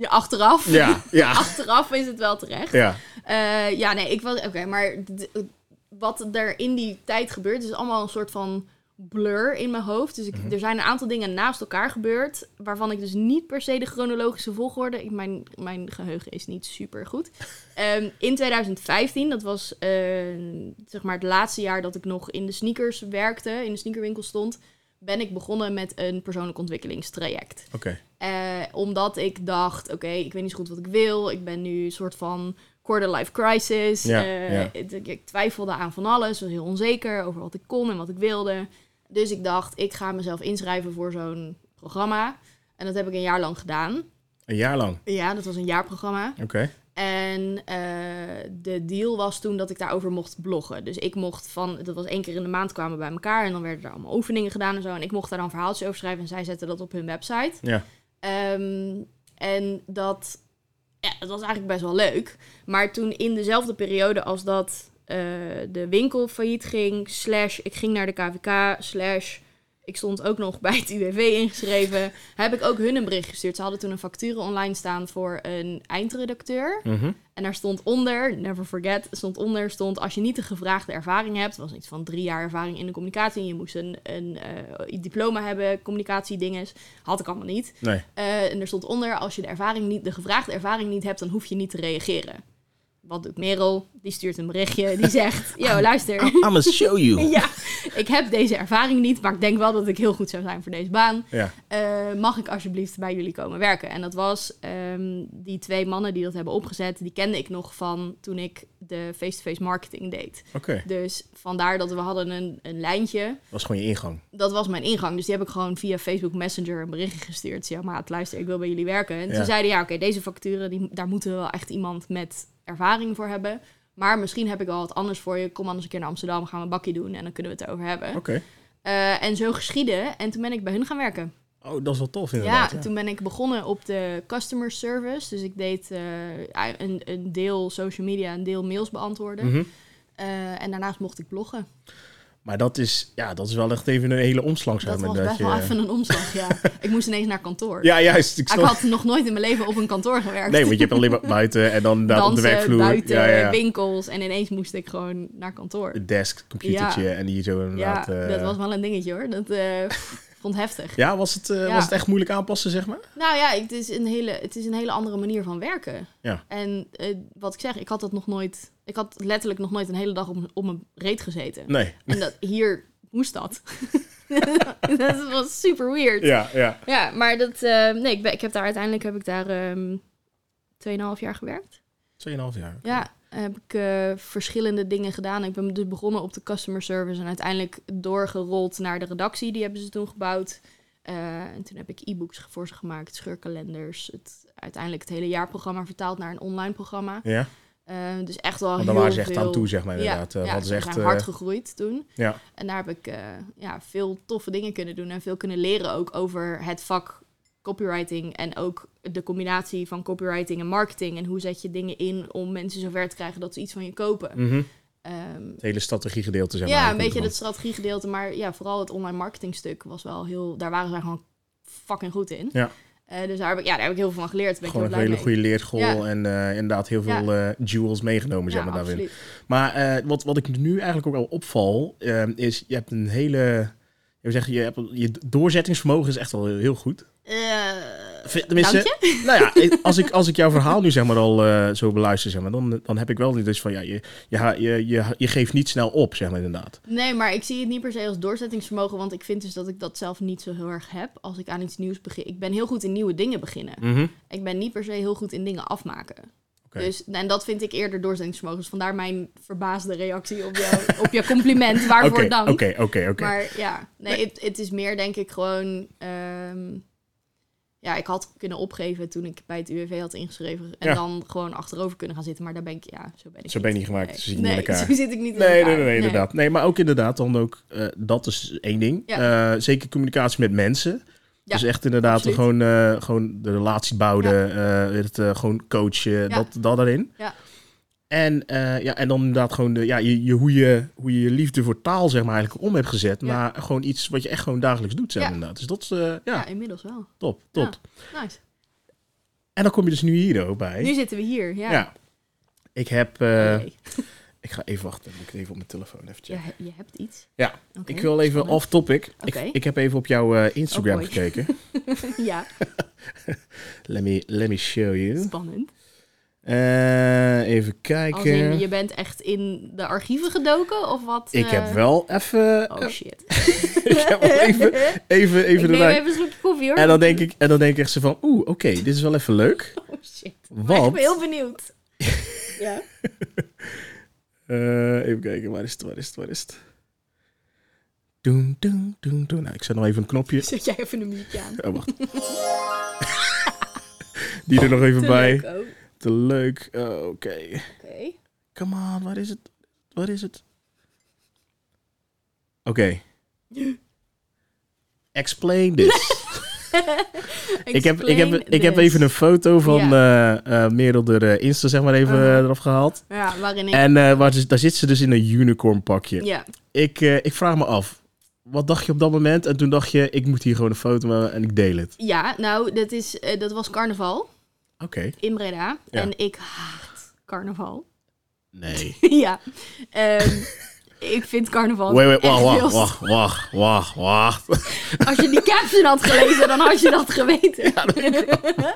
ja, achteraf. Ja, ja, (laughs) Achteraf is het wel terecht. ja. Eh, ja, nee, ik was... Oké, maar wat er in die tijd gebeurt, is allemaal een soort van blur in mijn hoofd. Dus ik, Mhm. er zijn een aantal dingen naast elkaar gebeurd, waarvan ik dus niet per se de chronologische volgorde... Ik, mijn, mijn geheugen is niet super goed. (laughs) Ehm, in 2015, dat was eh, zeg maar het laatste jaar dat ik nog in de sneakers werkte, in de sneakerwinkel stond, ben ik begonnen met een persoonlijk ontwikkelingstraject. Oké. Eh, omdat ik dacht, oké, ik weet niet zo goed wat ik wil. Ik ben nu een soort van quarter life crisis. Ja, Eh, ja. Ik, ik twijfelde aan van alles, was heel onzeker over wat ik kon en wat ik wilde. Dus ik dacht, ik ga mezelf inschrijven voor zo'n programma. En dat heb ik een jaar lang gedaan. Een jaar lang. Ja, dat was een jaarprogramma. Oké. En eh, de deal was toen dat ik daarover mocht bloggen. Dus ik mocht van, dat was één keer in de maand kwamen we bij elkaar en dan werden er allemaal oefeningen gedaan en zo. En ik mocht daar dan verhaaltjes over schrijven en zij zetten dat op hun website. Ja. Ehm, en dat, ja, dat was eigenlijk best wel leuk. Maar toen in dezelfde periode als dat eh, de winkel failliet ging, slash ik ging naar de KVK, slash ik stond ook nog bij het UWV ingeschreven, heb ik ook hun een bericht gestuurd. Ze hadden toen een factuur online staan voor een eindredacteur. Mhm. En daar stond onder, never forget, stond onder, stond als je niet de gevraagde ervaring hebt, was iets van drie jaar ervaring in de communicatie, en je moest een, een eh, diploma hebben, communicatiedinges, had ik allemaal niet. Nee. Eh, en er stond onder, als je de, ervaring niet, de gevraagde ervaring niet hebt, dan hoef je niet te reageren. Wat doet Merel? Die stuurt een berichtje, die zegt, yo luister, I'm gonna show you. (laughs) ja, ik heb deze ervaring niet, maar ik denk wel dat ik heel goed zou zijn voor deze baan. Ja. eh, mag ik alsjeblieft bij jullie komen werken? En dat was ehm, die twee mannen die dat hebben opgezet, die kende ik nog van toen ik de face-to-face marketing deed. Oké, Dus vandaar dat we hadden een, een lijntje. dat was gewoon je ingang. Dat was mijn ingang. Dus die heb ik gewoon via Facebook Messenger een berichtje gestuurd. Ja, maat, luister, ik wil bij jullie werken. En Ja. toen zeiden ja, oké, deze facturen, die, daar moeten we wel echt iemand met ervaring voor hebben. Maar misschien heb ik wel wat anders voor je. Kom anders een keer naar Amsterdam, gaan we een bakje doen en dan kunnen we het erover hebben. Oké. Eh, en zo geschieden. En toen ben ik bij hun gaan werken. Oh, dat is wel tof Ja, inderdaad. Ja, toen ben ik begonnen op de customer service. Dus ik deed eh, een, een deel social media, een deel mails beantwoorden. Mhm. Eh, en daarnaast mocht ik bloggen. Maar dat is, ja, dat is wel echt even een hele omslag. Dat was dat best je- wel even een omslag, ja. (laughs) ik moest ineens naar kantoor. Ja, juist. Ik had nog nooit in mijn leven op een kantoor gewerkt. Nee, want je hebt alleen maar buiten en dan inderdaad op de Dansen, werkvloer. buiten, ja, winkels. En ineens moest ik gewoon naar kantoor. Desk, computertje en die zo Ja, inderdaad. eh, dat was wel een dingetje hoor. Dat (laughs) vond heftig. Ja, was het, eh, Ja. was het echt moeilijk aanpassen, zeg maar? Nou ja, het is, een hele, het is een hele andere manier van werken. Ja. En eh, wat ik zeg, ik had dat nog nooit... Ik had letterlijk nog nooit een hele dag op, op mijn reet gezeten. Nee. En dat, hier moest dat. (laughs) dat was super weird. Ja, ja. Ja, maar dat... eh, nee, ik, ben, ik heb daar uiteindelijk heb ik daar ehm 2,5 jaar gewerkt. 2,5 jaar. Ja, heb ik eh, verschillende dingen gedaan. Ik ben dus begonnen op de customer service en uiteindelijk doorgerold naar de redactie. Die hebben ze toen gebouwd. Eh, en toen heb ik e-books voor ze gemaakt, scheurkalenders. Het, uiteindelijk het hele jaarprogramma vertaald naar een online programma. Ja, Eh, dus echt wel want heel dan waren ze echt veel... aan toe, zeg maar inderdaad. Ja, ja ze echt, zijn hard gegroeid toen. ja. En daar heb ik ja, veel toffe dingen kunnen doen en veel kunnen leren ook over het vak copywriting en ook de combinatie van copywriting en marketing en hoe zet je dingen in om mensen zover te krijgen dat ze iets van je kopen. Mhm. Ehm, Het hele strategiegedeelte, zeg maar. ja, een beetje het strategiegedeelte, maar ja, vooral het online marketing stuk was wel heel, daar waren zij gewoon fucking goed in. Ja. Eh, dus daar heb ik, ja, daar heb ik heel veel van geleerd. Ben Gewoon ik een hele goede leerschool Ja. en eh, inderdaad heel veel eh, jewels meegenomen, mee. zeg Ja, maar, daarin. absoluut. Maar wat, wat ik nu eigenlijk ook wel opval, eh, is je hebt een hele... Je, zeggen, je, hebt, je doorzettingsvermogen is echt wel heel goed. Vind- Tenminste, (laughs) nou ja, (laughs) als ik, als ik jouw verhaal nu zeg maar al eh, zo beluister, zeg maar, dan, dan heb ik wel dus van ja, je, je, je, je, je geeft niet snel op, zeg maar inderdaad. Nee, maar ik zie het niet per se als doorzettingsvermogen, want ik vind dus dat ik dat zelf niet zo heel erg heb als ik aan iets nieuws begin. Ik ben heel goed in nieuwe dingen beginnen. Mhm. Ik ben niet per se heel goed in dingen afmaken. Dus, en dat vind ik eerder doorzettingsvermogen. Dus vandaar mijn verbaasde reactie op, jou, (laughs) op je compliment. Waarvoor dank. oké, oké, oké. Maar ja, nee, het, is meer denk ik gewoon... ehm, ja, ik had kunnen opgeven toen ik bij het UWV had ingeschreven. En Ja. dan gewoon achterover kunnen gaan zitten. Maar daar ben ik, ja, zo ben ik Zo ben je niet gemaakt, Nee, zo zit je niet in nee, (laughs) elkaar. zo zit ik niet in Nee, nee, elkaar. nee, nee, inderdaad. Nee, maar ook inderdaad, dan ook, eh, dat is één ding. Ja. Eh, zeker communicatie met mensen. Ja, dus echt inderdaad absoluut. gewoon, eh, gewoon de relatie bouwen, eh, het, eh, gewoon coachen, dat, dat erin. Ja. En, ja, en dan inderdaad gewoon de, ja, je, je, hoe, je, hoe je je liefde voor taal zeg maar eigenlijk om hebt gezet. Ja. naar gewoon iets wat je echt gewoon dagelijks doet zeg Ja. maar, inderdaad. Dus dat is, ja, Ja, inmiddels wel. top, top. Nice. En dan kom je dus nu hier ook bij. Nu zitten we hier, ja. ja. Ik heb, Oké. Ik ga even wachten, moet ik even op mijn telefoon even Ja, checken. je hebt iets. Ja, Ik wil even spannend. off topic. Oké. Ik, ik heb even op jouw eh, Instagram Oh gekeken. (laughs) ja, (laughs) Let me, let me show you. spannend. Eh, even kijken. in, je bent echt in de archieven gedoken of wat? Ik eh? heb wel even, Oh shit. (laughs) ik heb wel even, even, ik even neem erbij. even een slokje koffie hoor. En dan denk ik, en dan denk ik echt zo van, oeh, oké, dit is wel even leuk. Oh shit. Ik ben heel benieuwd. ja. Eh, even kijken, waar is het, waar is het, waar is het? Doen, doen, doen, doen. Nou, ik zet nog even een knopje. (laughs) Zet jij even een muziekje aan. Oh, wacht. (laughs) Die er nog even Te bij. leuk ook. Te leuk. Oh, Oké. Oké. Come on, waar is het? Waar is het? Oké. (laughs) Explain this. Ik, heb, ik, heb, ik heb even een foto van eh eh Merel de eh, Insta zeg maar even Uh-huh. eraf gehaald. Ja, waarin ik... En waar daar zit ze dus in een unicorn pakje. Ja. Ik, ik vraag me af, wat dacht je op dat moment? En toen dacht je, ik moet hier gewoon een foto maken en ik deel het. ja, nou, dat, is, dat was carnaval Oké. in Breda. Ja. En ik haat carnaval. Nee. (laughs) ja. Ehm, (laughs) ik vind carnaval Wait, wait, echt wacht, wacht, wacht, wacht, wacht, (laughs) wacht. Als je die caption had gelezen, dan had je dat geweten. (laughs)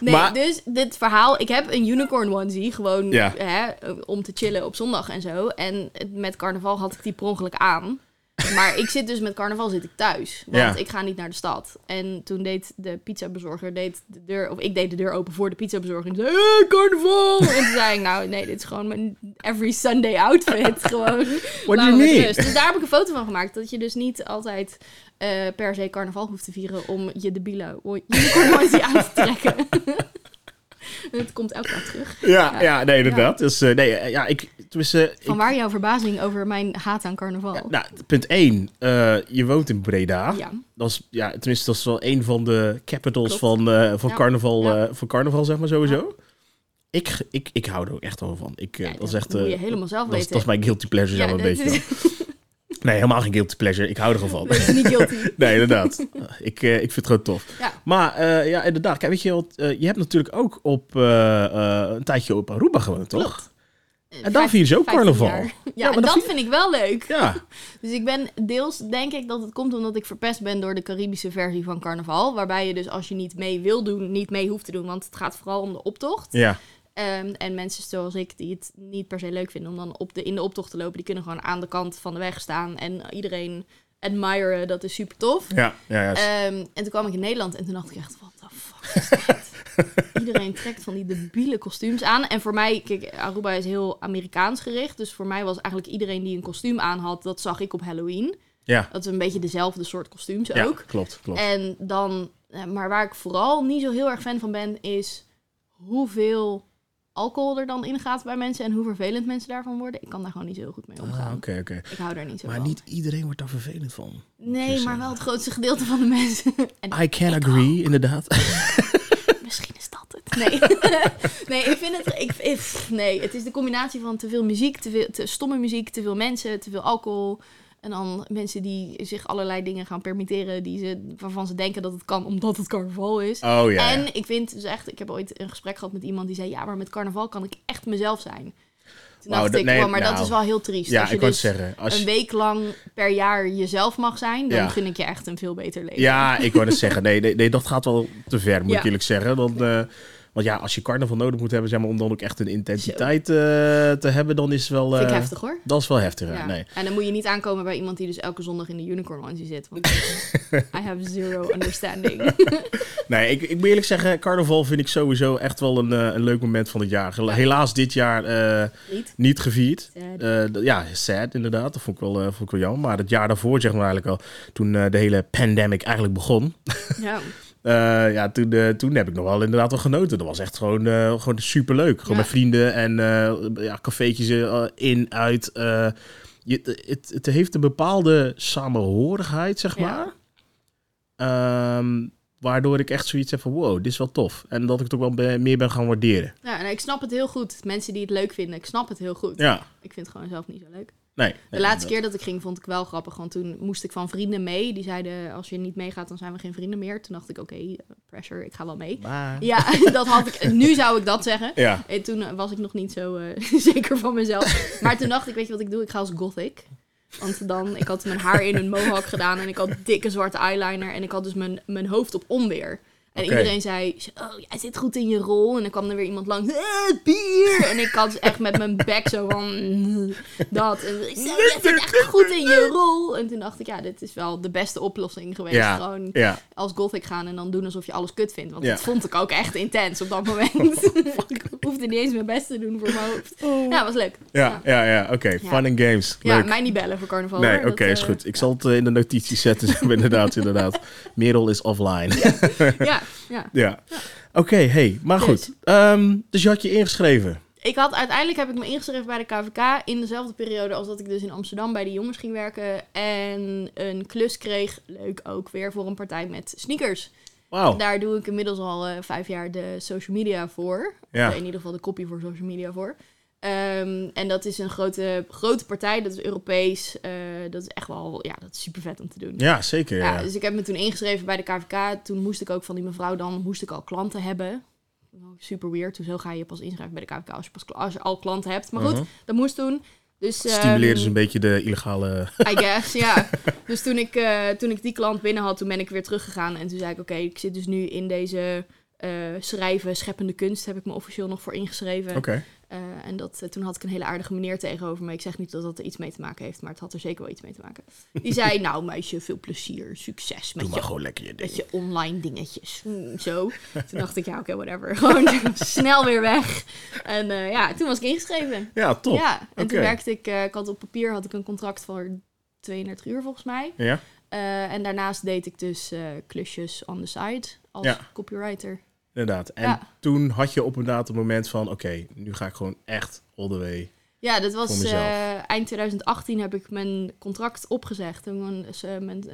nee, Maar- dus dit verhaal... Ik heb een unicorn onesie, gewoon Ja. hè, om te chillen op zondag en zo. En met carnaval had ik die per ongeluk aan. (laughs) Maar ik zit dus met carnaval zit ik thuis. Want Ja. ik ga niet naar de stad. En toen deed de pizzabezorger deed de deur, of ik deed de deur open voor de pizzabezorger. En zei, hey, carnaval! (laughs) En toen zei ik, nou nee, dit is gewoon mijn every Sunday outfit. (laughs) gewoon. What do you mean? Dus daar heb ik een foto van gemaakt. Dat je dus niet altijd eh, per se carnaval hoeft te vieren om je debiele onesie aan te trekken. (laughs) Het komt elke keer terug. Ja, Ja. ja, nee, inderdaad. Dus eh, nee, eh, ja, ik, ik, Van waar jouw verbazing over mijn haat aan carnaval? ja, nou, punt 1. je woont in Breda. ja. Dat is, ja, tenminste, dat is wel een van de capitals Klopt. van, eh, van, Ja. carnaval, Ja. eh, van carnaval, zeg maar sowieso. Ik, ik, ik hou er ook echt wel van. Ik, eh, Ja, dat is echt. moet je eh, helemaal zelf dat, is, weten. dat is mijn guilty pleasure, zeg maar een beetje. Nee, helemaal geen guilty pleasure. Ik hou er gewoon van. is niet guilty. (laughs) Nee, inderdaad. ik, eh, ik vind het gewoon tof. Ja. Maar eh, ja, inderdaad. Kijk, weet je, wat, eh, je hebt natuurlijk ook op een tijdje op Aruba gewoond, toch? Klopt. En daar vier ze ook 15 carnaval. Ja, Ja, maar en dat dat vind- vind ik wel leuk. Ja, (laughs) Dus ik ben deels, denk ik dat het komt omdat ik verpest ben door de Caribische versie van carnaval. Waarbij je dus als je niet mee wil doen, niet mee hoeft te doen. Want het gaat vooral om de optocht. ja. Ehm, en mensen zoals ik, die het niet per se leuk vinden om dan op de, in de optocht te lopen, die kunnen gewoon aan de kant van de weg staan en iedereen admiren. Dat is super tof. Ja, ja. Ehm, en toen kwam ik in Nederland en toen dacht ik echt, wat de fuck is dit? (laughs) Iedereen trekt van die debiele kostuums aan. En voor mij, kijk, Aruba is heel Amerikaans gericht. Dus voor mij was eigenlijk iedereen die een kostuum aan had, dat zag ik op Halloween. ja. Dat is een beetje dezelfde soort kostuums ja, ook. klopt, klopt. En dan, eh, maar waar ik vooral niet zo heel erg fan van ben, is hoeveel alcohol er dan ingaat bij mensen en hoe vervelend mensen daarvan worden. Ik kan daar gewoon niet zo heel goed mee omgaan. Ah, Oké, oké. Ik hou daar niet zo Maar van. niet iedereen wordt daar vervelend van. Nee, maar wel het grootste gedeelte van de mensen. (laughs) en I can agree, inderdaad. (laughs) (laughs) Misschien is dat het. Nee, nee ik vind het. Ik, ik- nee, het is de combinatie van te veel muziek, te, veel, te stomme muziek, te veel mensen, te veel alcohol. En dan mensen die zich allerlei dingen gaan permitteren die ze, waarvan ze denken dat het kan omdat het carnaval is. Oh ja. en ik vind dus echt, ik heb ooit een gesprek gehad met iemand die zei: Ja, maar met carnaval kan ik echt mezelf zijn. Toen dacht dat- ik, nee, maar dat nou, is wel heel triest. Ja, Als je ik dus het zeggen. Als een week lang per jaar jezelf mag zijn, dan Ja. gun ik je echt een veel beter leven. Ja, ik wou het zeggen. Nee, nee, nee, dat gaat wel te ver, moet ik eerlijk zeggen. Dan, want ja, als je carnaval nodig moet hebben, zeg maar, om dan ook echt een intensiteit eh, te hebben, dan is het wel... Vind ik eh, heftig hoor. Dat is wel heftig, ja. Nee. En dan moet je niet aankomen bij iemand die dus elke zondag in de unicorn onesie zit. Want (laughs) I have zero understanding. (laughs) nee, ik, ik moet eerlijk zeggen, carnaval vind ik sowieso echt wel een, eh, een leuk moment van het jaar. Hela- Helaas dit jaar niet. niet gevierd. Sad. Ja, sad inderdaad. Dat vond ik, wel, vond ik wel jammer. Maar het jaar daarvoor, zeg maar eigenlijk al, toen de hele pandemic eigenlijk begon... Ja. (laughs) Eh, ja, toen, eh, toen heb ik nog wel inderdaad wel genoten. Dat was echt gewoon, eh gewoon superleuk. Gewoon Ja. met vrienden en ja, cafeetjes in, uit. je, het, het heeft een bepaalde samenhorigheid, zeg Ja. maar. Ehm, waardoor ik echt zoiets heb van, wow, dit is wel tof. En dat ik het ook wel be- meer ben gaan waarderen. ja, en ik snap het heel goed. Mensen die het leuk vinden, ik snap het heel goed. Ja, Ik vind het gewoon zelf niet zo leuk. Nee. De nee, laatste dat- keer dat ik ging, vond ik wel grappig. Want toen moest ik van vrienden mee. Die zeiden, als je niet meegaat, dan zijn we geen vrienden meer. Toen dacht ik, oké, pressure, ik ga wel mee. Maar- Ja, (laughs) dat had ik. Nu zou ik dat zeggen. Ja, En toen was ik nog niet zo eh, (laughs) zeker van mezelf. Maar toen dacht ik, weet je wat ik doe? Ik ga als gothic. Want dan, ik had mijn haar in een mohawk gedaan en ik had dikke zwarte eyeliner en ik had dus mijn, mijn hoofd op onweer. En iedereen zei, oh, jij zit goed in je rol. En dan kwam er weer iemand langs, eh, bier. En ik had echt met mijn bek zo van, mm, dat. En ik zei, jij zit echt goed in je rol. En toen dacht ik, ja, dit is wel de beste oplossing geweest. Ja. Gewoon ja. als gothic gaan en dan doen alsof je alles kut vindt. Want Ja. dat vond ik ook echt intens op dat moment. (laughs) ik (laughs) hoefde niet eens mijn best te doen voor mijn hoofd. Ja, was leuk. Ja, ja, ja, oké. Ja. Fun and games. Ja, Leuk. mij niet bellen voor carnaval. Nee, oké, is eh, goed. Ik zal het eh, in de notities zetten. inderdaad, inderdaad. (laughs) Merel is offline. Ja, ja. Ja. Oké, hey, maar goed. Dus. Ehm, dus je had je ingeschreven. Ik had uiteindelijk heb ik me ingeschreven bij de KVK in dezelfde periode als dat ik dus in Amsterdam bij de jongens ging werken en een klus kreeg, leuk ook weer voor een partij met sneakers. Wauw. Daar doe ik inmiddels al eh, vijf jaar de social media voor. Ja. Of in ieder geval de copy voor social media voor. Ehm, en dat is een grote, grote partij, dat is Europees. eh, dat is echt wel, ja, dat is super vet om te doen. Ja, zeker. Ja, Ja. dus ik heb me toen ingeschreven bij de KVK. Toen moest ik ook van die mevrouw dan moest ik al klanten hebben. Super weird. Hoezo ga je pas inschrijven bij de KVK als je, pas, als je al klanten hebt? Maar goed, Mhm. dat moest toen. Dus, ehm, Stimuleerde ze een beetje de illegale... I guess, ja. Dus toen ik, eh, toen ik die klant binnen had, toen ben ik weer teruggegaan. En toen zei ik, oké, ik zit dus nu in deze eh, schrijven, scheppende kunst. Heb ik me officieel nog voor ingeschreven. Oké. Eh, en dat, eh, toen had ik een hele aardige meneer tegenover me. Ik zeg niet dat dat er iets mee te maken heeft, maar het had er zeker wel iets mee te maken. Die zei, (laughs) nou meisje, veel plezier, succes met je, gewoon lekker je ding. met je online dingetjes. Mm, zo. (laughs) Toen dacht ik, ja oké, whatever. (laughs) Gewoon snel weer weg. En eh, ja, toen was ik ingeschreven. Ja, top. Ja, en toen werkte ik, ik had op papier had ik een contract voor 32 uur volgens mij. Ja? En daarnaast deed ik dus klusjes on the side als Ja. copywriter. Inderdaad. En Ja. toen had je op inderdaad het moment van... Oké, nu ga ik gewoon echt all the way. Ja, dat was eh, eind 2018 heb ik mijn contract opgezegd en mijn, eh, mijn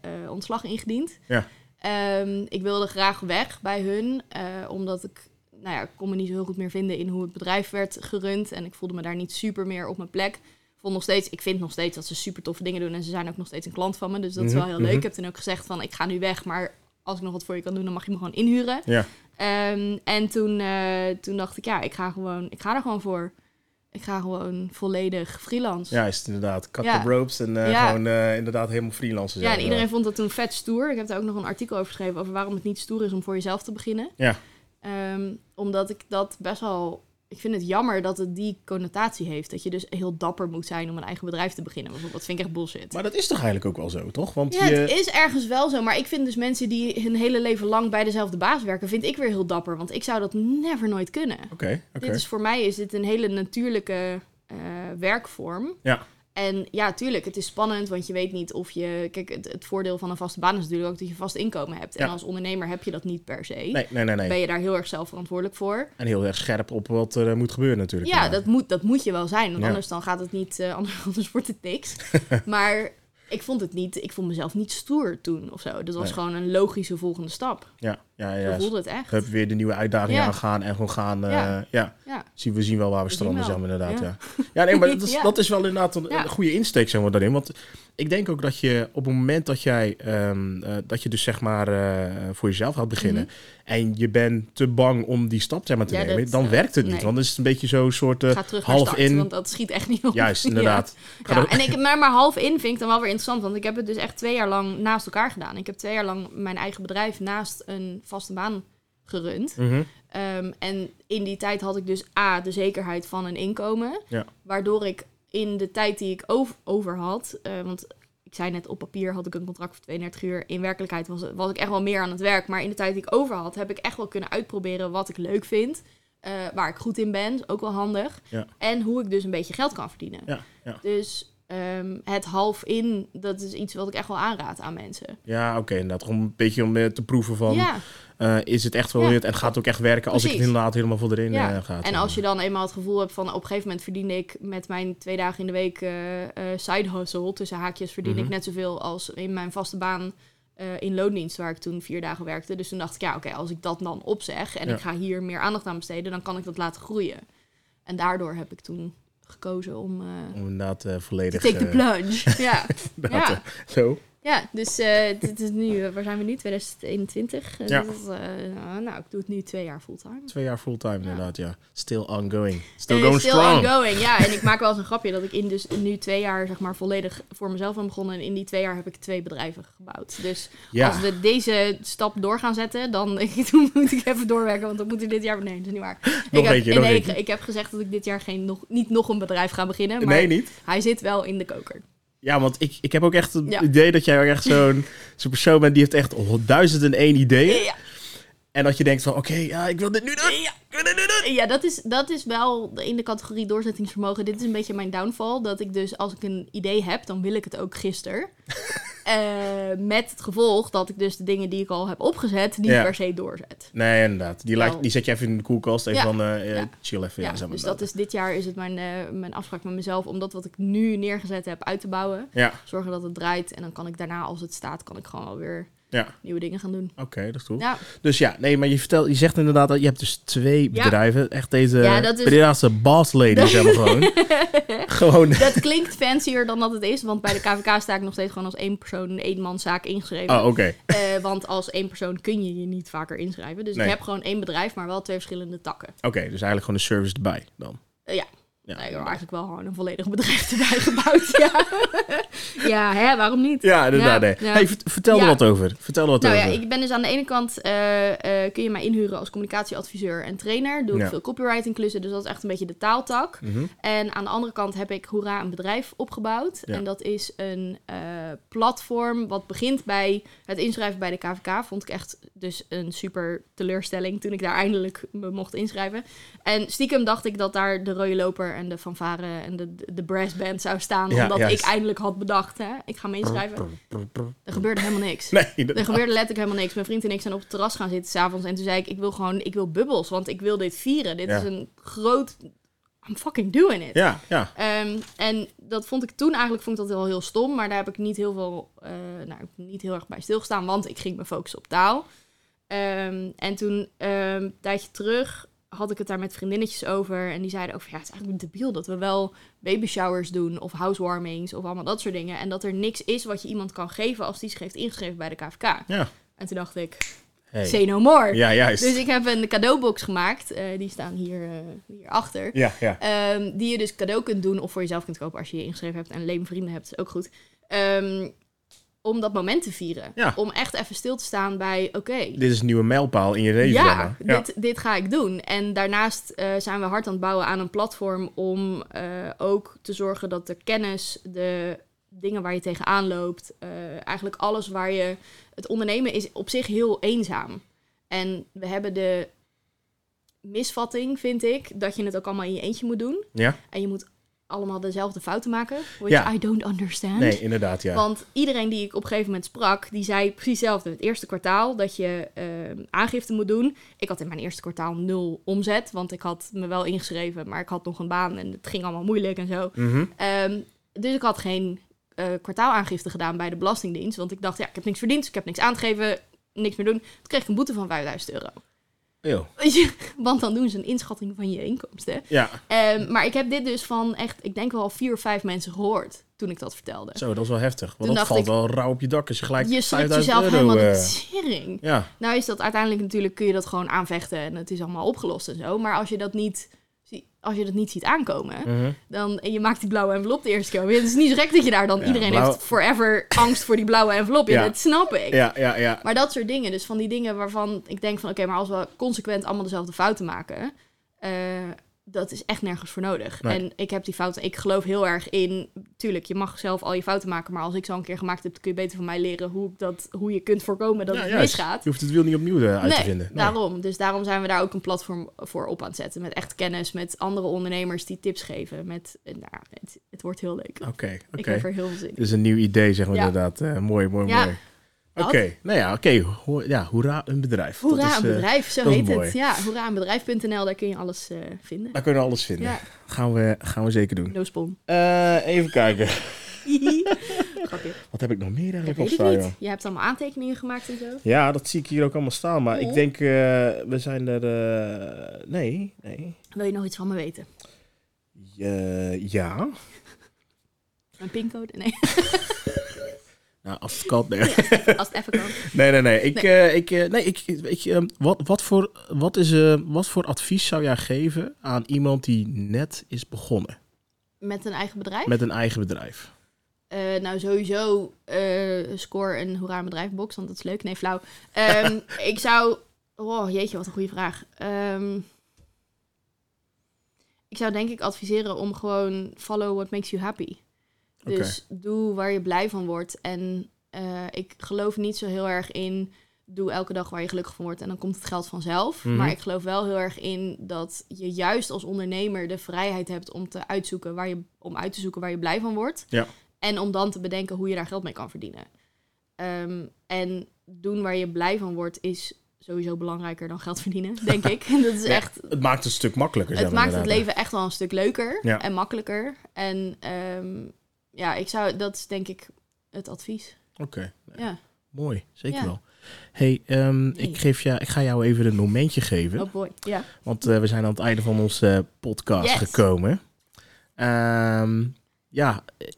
eh, ontslag ingediend. Ja. Ehm, ik wilde graag weg bij hun, omdat ik, nou ja, ik kon me niet zo heel goed meer vinden in hoe het bedrijf werd gerund en ik voelde me daar niet super meer op mijn plek. Ik vond nog steeds, ik vind nog steeds dat ze super toffe dingen doen en ze zijn ook nog steeds een klant van me, dus dat is Mhm, wel heel leuk. mhm. Ik heb toen ook gezegd van, ik ga nu weg, maar als ik nog wat voor je kan doen, dan mag je me gewoon inhuren. Ja. Ehm, en toen, eh, toen dacht ik, ja, ik ga, gewoon, ik ga er gewoon voor. Ik ga gewoon volledig freelance. Ja, is het inderdaad. Cut Ja. the ropes en eh, Ja. gewoon eh, inderdaad helemaal freelancen Ja, en iedereen vond dat toen vet stoer. Ik heb daar ook nog een artikel over geschreven over waarom het niet stoer is om voor jezelf te beginnen. Ja. Ehm, omdat ik dat best wel. Ik vind het jammer dat het die connotatie heeft. Dat je dus heel dapper moet zijn om een eigen bedrijf te beginnen. Bijvoorbeeld. Dat vind ik echt bullshit. Maar dat is toch eigenlijk ook wel zo, toch? Want Ja, je... het is ergens wel zo. Maar ik vind dus mensen die hun hele leven lang bij dezelfde baas werken, vind ik weer heel dapper. Want ik zou dat never nooit kunnen. Oké, oké. Dit is voor mij is dit een hele natuurlijke eh, werkvorm. Ja. En ja, tuurlijk, het is spannend, want je weet niet of je... Kijk, het, het voordeel van een vaste baan is natuurlijk ook dat je vast inkomen hebt. En als ondernemer heb je dat niet per se. Nee, nee, nee. nee. Ben je daar heel erg zelf verantwoordelijk voor. En heel erg scherp op wat er eh, moet gebeuren natuurlijk. Ja, dat moet, dat moet je wel zijn, want Ja. anders dan gaat het niet... eh, (laughs) anders, anders wordt het niks. (laughs) maar ik vond het niet... Ik vond mezelf niet stoer toen of zo. Dat was Nee. gewoon een logische volgende stap. Ja, ja, Zo ja. voelde het echt. Weer de nieuwe uitdaging Ja. aangaan en gewoon gaan. eh, Ja. ja. Ja. Zien, we zien wel waar we, stranden zijn, wel. inderdaad. Ja. Ja, nee, maar (laughs) dat is, dat is wel inderdaad een, een goede insteek, zeg maar, daarin. Want ik denk ook dat je op het moment dat jij, ehm, eh, dat je dus zeg maar eh, voor jezelf gaat beginnen en je bent te bang om die stap zeg maar, te Mhm. Nemen, dat, dan werkt het niet. nee. Want dan is het een beetje zo'n soort half start, in. want dat schiet echt niet op. Juist, (laughs) inderdaad. Ja, en ik, maar, maar half in vind ik dan wel weer interessant, want ik heb het dus echt twee jaar lang naast elkaar gedaan. Ik heb twee jaar lang mijn eigen bedrijf naast een vaste baan gerund. Mhm. Ehm, en in die tijd had ik dus A, de zekerheid van een inkomen, Ja. waardoor ik in de tijd die ik over, over had, eh, want ik zei net op papier had ik een contract voor 32 uur, in werkelijkheid was, was ik echt wel meer aan het werk, maar in de tijd die ik over had, heb ik echt wel kunnen uitproberen wat ik leuk vind. eh, waar ik goed in ben, ook wel handig. Ja. En hoe ik dus een beetje geld kan verdienen. Ja, ja. Dus ehm, het half in, dat is iets wat ik echt wel aanraad aan mensen. Ja, oké, inderdaad. Gewoon een beetje om eh, te proeven van, ja, eh, is het echt wel Ja. het en gaat het ook echt werken als ik het inderdaad helemaal voor erin Ja. eh, gaat. en als je dan eenmaal het gevoel hebt van op een gegeven moment verdien ik met mijn twee dagen in de week eh, side hustle, tussen haakjes, verdien Mhm. ik net zoveel als in mijn vaste baan in loondienst, waar ik toen vier dagen werkte. Dus toen dacht ik, ja, oké, als ik dat dan opzeg en ik ga hier meer aandacht aan besteden, dan kan ik dat laten groeien. En daardoor heb ik toen gekozen om eh Om inderdaad eh, te volledig... take the eh, plunge. ja. (laughs) Ja. Zo. Ja, dus eh, dit is nu, eh, waar zijn we nu? 2021. Eh, Ja. is, eh, nou, ik doe het nu twee jaar fulltime. Twee jaar fulltime inderdaad, ja. Still ongoing. Still Eh, going still strong. ongoing, ja. En ik (laughs) maak wel eens een grapje dat ik in dus nu twee jaar zeg maar volledig voor mezelf ben begonnen. En in die twee jaar heb ik twee bedrijven gebouwd. Dus Ja, als we deze stap door gaan zetten, dan (laughs) moet ik even doorwerken. Want dan moet ik dit jaar... Nee, dat is niet waar. Nog ik, heb, eentje, nee, ik heb gezegd dat ik dit jaar geen, nog, niet nog een bedrijf ga beginnen. Maar nee, niet. hij zit wel in de koker. Ja, want ik, ik heb ook echt het Ja. idee dat jij ook echt zo'n (laughs) zo'n persoon bent die heeft echt duizend en één ideeën. Ja. En dat je denkt van, oké, ja, ik wil dit nu doen. Ja. Ik wil dit nu doen. Ja, dat is, dat is wel in de categorie doorzettingsvermogen. Dit is een beetje mijn downfall. Dat ik dus, als ik een idee heb, dan wil ik het ook gisteren. (laughs) Eh, met het gevolg dat ik dus de dingen die ik al heb opgezet, niet Ja. per se doorzet. Nee, inderdaad. Die, laat- die zet je even in de koelkast. Even van, Ja. chill even. Ja, dus dat is dit jaar is het mijn, mijn afspraak met mezelf om dat wat ik nu neergezet heb uit te bouwen. Ja, Zorgen dat het draait en dan kan ik daarna, als het staat, kan ik gewoon wel weer ja. nieuwe dingen gaan doen. Oké, dat is goed. Ja, Dus ja, nee, maar je, vertelt, je zegt inderdaad dat je hebt dus twee Ja. bedrijven. Echt deze Ja, dat is- boss zeg maar gewoon. (laughs) gewoon. dat klinkt fancier dan dat het is, want bij de KVK sta ik nog steeds gewoon als één persoon, een eenmanszaak ingeschreven. Oh, oké. Eh, want als één persoon kun je je niet vaker inschrijven. Dus Nee. ik heb gewoon één bedrijf, maar wel twee verschillende takken. Oké, dus eigenlijk gewoon een service erbij dan. Eh, ja. Ja, nee, ik heb eigenlijk wel gewoon een volledig bedrijf erbij gebouwd. Ja, (laughs) ja hè, waarom niet? Ja, inderdaad. Ja, nee. ja. Hey, vert- vertel er wat over. Vertel er wat Nou over. ja, ik ben dus aan de ene kant eh, eh, kun je mij inhuren als communicatieadviseur en trainer. Doe ik veel copywriting klussen, dus dat is echt een beetje de taaltak. Mhm. En aan de andere kant heb ik Hoera een bedrijf opgebouwd. En dat is een eh, platform wat begint bij het inschrijven bij de KVK. Vond ik echt dus een super teleurstelling toen ik daar eindelijk me mocht inschrijven. En stiekem dacht ik dat daar de rode loper en de fanfare en de, de brassband zou staan. Ja, omdat juist. ik eindelijk had bedacht, hè, ik ga me inschrijven. Er gebeurde helemaal niks. Nee, Er gebeurde letterlijk helemaal niks. Mijn vriend en ik zijn op het terras gaan zitten s'avonds. En toen zei ik, ik wil gewoon, ik wil bubbels. Want ik wil dit vieren. Dit Ja. is een groot... I'm fucking doing it. Ja, ja. Ehm, en dat vond ik toen eigenlijk vond ik dat wel heel stom. Maar daar heb ik niet heel veel, eh, nou, niet heel erg bij stilgestaan. Want ik ging me focussen op taal. Ehm, en toen, ehm, een tijdje terug, had ik het daar met vriendinnetjes over. En die zeiden ook van, ja, het is eigenlijk debiel dat we wel baby showers doen. Of housewarmings of allemaal dat soort dingen. En dat er niks is wat je iemand kan geven als die zich heeft ingeschreven bij de KVK. Ja. En toen dacht ik, Hey. say no more. Ja, juist. Dus ik heb een cadeaubox gemaakt. eh, die staan hier, eh hier achter. Ja, ja. Ehm, die je dus cadeau kunt doen of voor jezelf kunt kopen als je je ingeschreven hebt en leven vrienden hebt, is ook goed. Ehm, om dat moment te vieren. Ja. Om echt even stil te staan bij, oké, Dit is een nieuwe mijlpaal in je leven. ja. Dit, dit ga ik doen. En daarnaast eh, zijn we hard aan het bouwen aan een platform om eh, ook te zorgen dat de kennis, de dingen waar je tegenaan loopt, eh, eigenlijk alles waar je... Het ondernemen is op zich heel eenzaam. En we hebben de misvatting, vind ik, dat je het ook allemaal in je eentje moet doen. Ja? En je moet allemaal dezelfde fouten maken. Which Ja. I don't understand. Nee, inderdaad, ja. Want iedereen die ik op een gegeven moment sprak, die zei precies hetzelfde. Het eerste kwartaal dat je eh, aangifte moet doen. Ik had in mijn eerste kwartaal nul omzet, want ik had me wel ingeschreven, maar ik had nog een baan en het ging allemaal moeilijk en zo. Mhm. Ehm, dus ik had geen eh, kwartaalaangifte gedaan bij de Belastingdienst, want ik dacht, ja, ik heb niks verdiend, ik heb niks aangegeven, niks meer doen. Toen kreeg ik een boete van 5000 euro. (laughs) Want dan doen ze een inschatting van je inkomsten. Ja, Ehm, maar ik heb dit dus van echt, ik denk wel vier of vijf mensen gehoord toen ik dat vertelde. zo, dat is wel heftig. Want dat valt ik- wel rauw op je dak als je gelijk je 5000 jezelf euro... helemaal eh, de tering. ja, Nou is dat uiteindelijk natuurlijk, kun je dat gewoon aanvechten en het is allemaal opgelost en zo. Maar als je dat niet, als je dat niet ziet aankomen, mhm. dan, en je maakt die blauwe envelop de eerste keer. Het is niet zo gek dat je daar dan, Ja, iedereen heeft forever angst voor die blauwe envelop. Ja, Ja. dat snap ik. ja, ja, ja. Maar dat soort dingen, dus van die dingen waarvan ik denk van, oké, maar als we consequent allemaal dezelfde fouten maken, eh, dat is echt nergens voor nodig. Nee. En ik heb die fouten, ik geloof heel erg in, tuurlijk, je mag zelf al je fouten maken, maar als ik zo een keer gemaakt heb, dan kun je beter van mij leren hoe, ik dat, hoe je kunt voorkomen dat Ja, het juist. misgaat. Je hoeft het wiel niet opnieuw eh, uit te vinden. Nee. daarom. Dus daarom zijn we daar ook een platform voor op aan het zetten. Met echt kennis, met andere ondernemers die tips geven. Met, eh, nou, het, het wordt heel leuk. Oké, Ik oké. heb er heel veel zin in. Dus een nieuw idee, zeg maar Ja. inderdaad. Eh, mooi, mooi, Ja. mooi. Oké, nou ja, oké. Ho- Ja, hoera, een bedrijf. Hoera, is, een eh, bedrijf, zo heet het. Ja, hoeraanbedrijf.nl, daar kun je alles eh, vinden. Daar kunnen we alles vinden. Ja, Gaan, we, gaan we zeker doen. no spon. Eh, even kijken. (laughs) Wat heb ik nog meer eigenlijk op staan, niet. Je hebt allemaal aantekeningen gemaakt en zo. Ja, dat zie ik hier ook allemaal staan. Maar ik Cool. denk, we zijn er... nee, nee. Wil je nog iets van me weten? Ja. (laughs) Mijn pincode? Nee, (laughs) Nou, als het kan. Nee, (laughs) als het even kan. nee, nee. nee. Ik, eh, ik, eh, nee, ik, weet je, ehm, wat, wat, voor, wat, is, eh, wat voor advies zou jij geven aan iemand die net is begonnen Met een eigen bedrijf? met een eigen bedrijf? Nou, sowieso score een hoera bedrijfbox, want dat is leuk. Nee, flauw. Ehm, (laughs) ik zou... Oh, jeetje, wat een goede vraag. Ehm, ik zou denk ik adviseren om gewoon follow what makes you happy. Dus doe waar je blij van wordt. En eh, ik geloof niet zo heel erg in... Doe elke dag waar je gelukkig van wordt en dan komt het geld vanzelf. Mhm. Maar ik geloof wel heel erg in dat je juist als ondernemer de vrijheid hebt om, te uitzoeken waar je, om uit te zoeken waar je blij van wordt. Ja. En om dan te bedenken hoe je daar geld mee kan verdienen. Ehm, en doen waar je blij van wordt is sowieso belangrijker dan geld verdienen, (laughs) denk ik. dat is Ja, echt. Het maakt het een stuk makkelijker. Het maakt het leven echt wel een stuk leuker Ja. en makkelijker. En ehm, ja, ik zou, dat is denk ik het advies. Oké, Ja. mooi. Zeker Ja. wel. hey, ehm, ik, geef jou, ik ga jou even een momentje geven. Oh boy. Ja. Want eh, we zijn aan het einde van onze podcast Yes. gekomen. Ehm, ja, eh,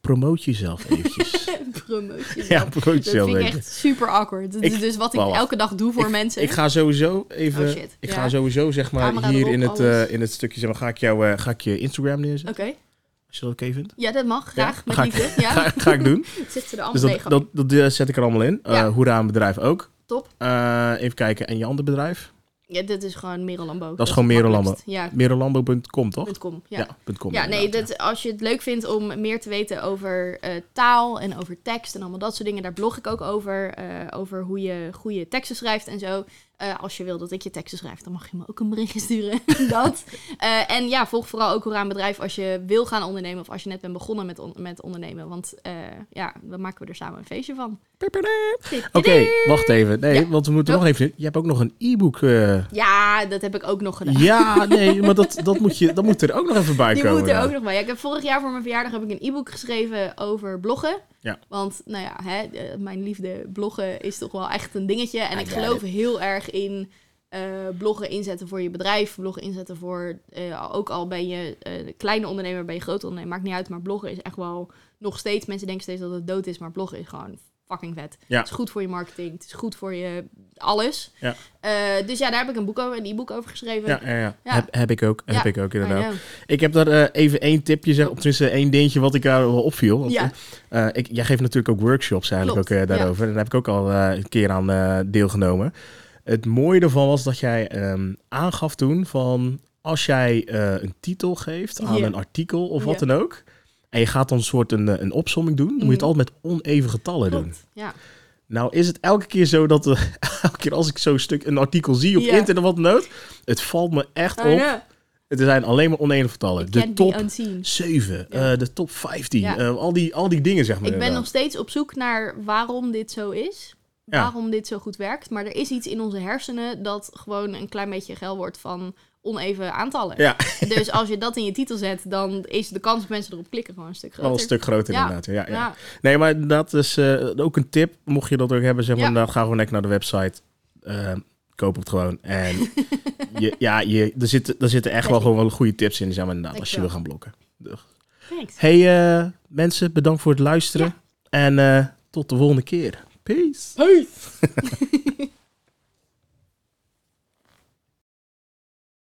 promoot jezelf eventjes. (laughs) Promoot jezelf. ja, promoot dat jezelf vind ik echt super awkward. Dat Ik- is dus wat ik elke dag doe voor mensen. Ik ga sowieso even. Oh. Ik Ja. ga sowieso zeg maar Camera hier erop, in het, eh, in het stukje zeg maar, ga ik jou eh, ga ik je Instagram neerzetten. Oké. Je dat oké vindt. Ja, dat mag. Graag. Ja? Met Ga ik-. (laughs) Ja. Ga, ga ik doen. (laughs) Zit er allemaal Dus dat, tegen. dat, dat zet ik er allemaal in. Ja. Hoera aan bedrijf ook. Top. Eh, even kijken. En je andere bedrijf? Ja, dit is gewoon Merel Lambo. is gewoon Merel Lambo. Ja, toch? .com. Ja. Ja, .com. Ja, nee, dat, als je het leuk vindt om meer te weten over eh, taal en over tekst en allemaal dat soort dingen, daar blog ik ook over. over hoe je goede teksten schrijft en zo. Eh, als je wil dat ik je teksten schrijf, dan mag je me ook een berichtje sturen. (laughs) dat. Eh, en ja, volg vooral ook Hoera aan Bedrijf als je wil gaan ondernemen of als je net bent begonnen met, on- met ondernemen. Want eh, ja, dan maken we er samen een feestje van. Oké, wacht even. Nee, Ja. want we moeten Oh. nog even... Je hebt ook nog een e-book. eh, Ja, dat heb ik ook nog gedaan. Ja, nee, maar dat, dat, moet je, dat moet er ook nog even bij Die komen. moet er ook nog bij. Ja, ik heb vorig jaar voor mijn verjaardag heb ik een e-book geschreven over bloggen. Ja. Want, nou ja, hè, mijn liefde bloggen is toch wel echt een dingetje. En ik geloof heel erg in eh, bloggen inzetten voor je bedrijf. Bloggen inzetten voor, eh, ook al ben je eh, kleine ondernemer, ben je grote ondernemer. Maakt niet uit, maar bloggen is echt wel nog steeds... Mensen denken steeds dat het dood is, maar bloggen is gewoon fucking vet. Ja. Het is goed voor je marketing. Het is goed voor je alles. Ja. Eh, dus ja, daar heb ik een boek over, een e-book over geschreven. Ja, ja. Heb, heb ik ook. Heb ik ook, inderdaad. Ik heb daar eh, even één tipje, zeg, of tenminste één dingetje wat ik daar wel opviel. Want, Ja. eh, ik, jij geeft natuurlijk ook workshops eigenlijk Klopt, ook daarover. En daar heb ik ook al een keer aan deelgenomen. Het mooie ervan was dat jij ehm, aangaf toen van... als jij een titel geeft aan een artikel of wat dan ook... en je gaat dan een soort een, eh, een opsomming doen... dan moet je het Mhm. altijd met oneven getallen doen. Ja. Nou is het elke keer zo dat... eh, (laughs) elke keer als ik zo'n stuk een artikel zie op internet of wat dan ook... het valt me echt I op. know. Het zijn alleen maar oneven getallen. It De top be unseen. 7, Ja. eh, de top 15, Ja. eh, al, die, al die dingen zeg maar. Ik ben nog steeds op zoek naar waarom dit zo is. Ja. Waarom dit zo goed werkt. Maar er is iets in onze hersenen dat gewoon een klein beetje geil wordt van oneven aantallen. Ja, Dus als je dat in je titel zet, dan is de kans dat mensen erop klikken gewoon een stuk groter. wel een stuk groter Ja. inderdaad. Ja, ja. Ja, Nee, maar dat is eh, ook een tip. Mocht je dat ook hebben, zeg maar, Ja. inderdaad, ga gewoon lekker naar de website. Eh, koop het gewoon. En (laughs) je, ja, je, er, zitten, er zitten echt wel gewoon wel goede tips in, zeg maar, inderdaad, als je wil gaan blokken. thanks. Hey eh, mensen, bedankt voor het luisteren. Ja. En eh, tot de volgende keer. Peace. Peace. (laughs)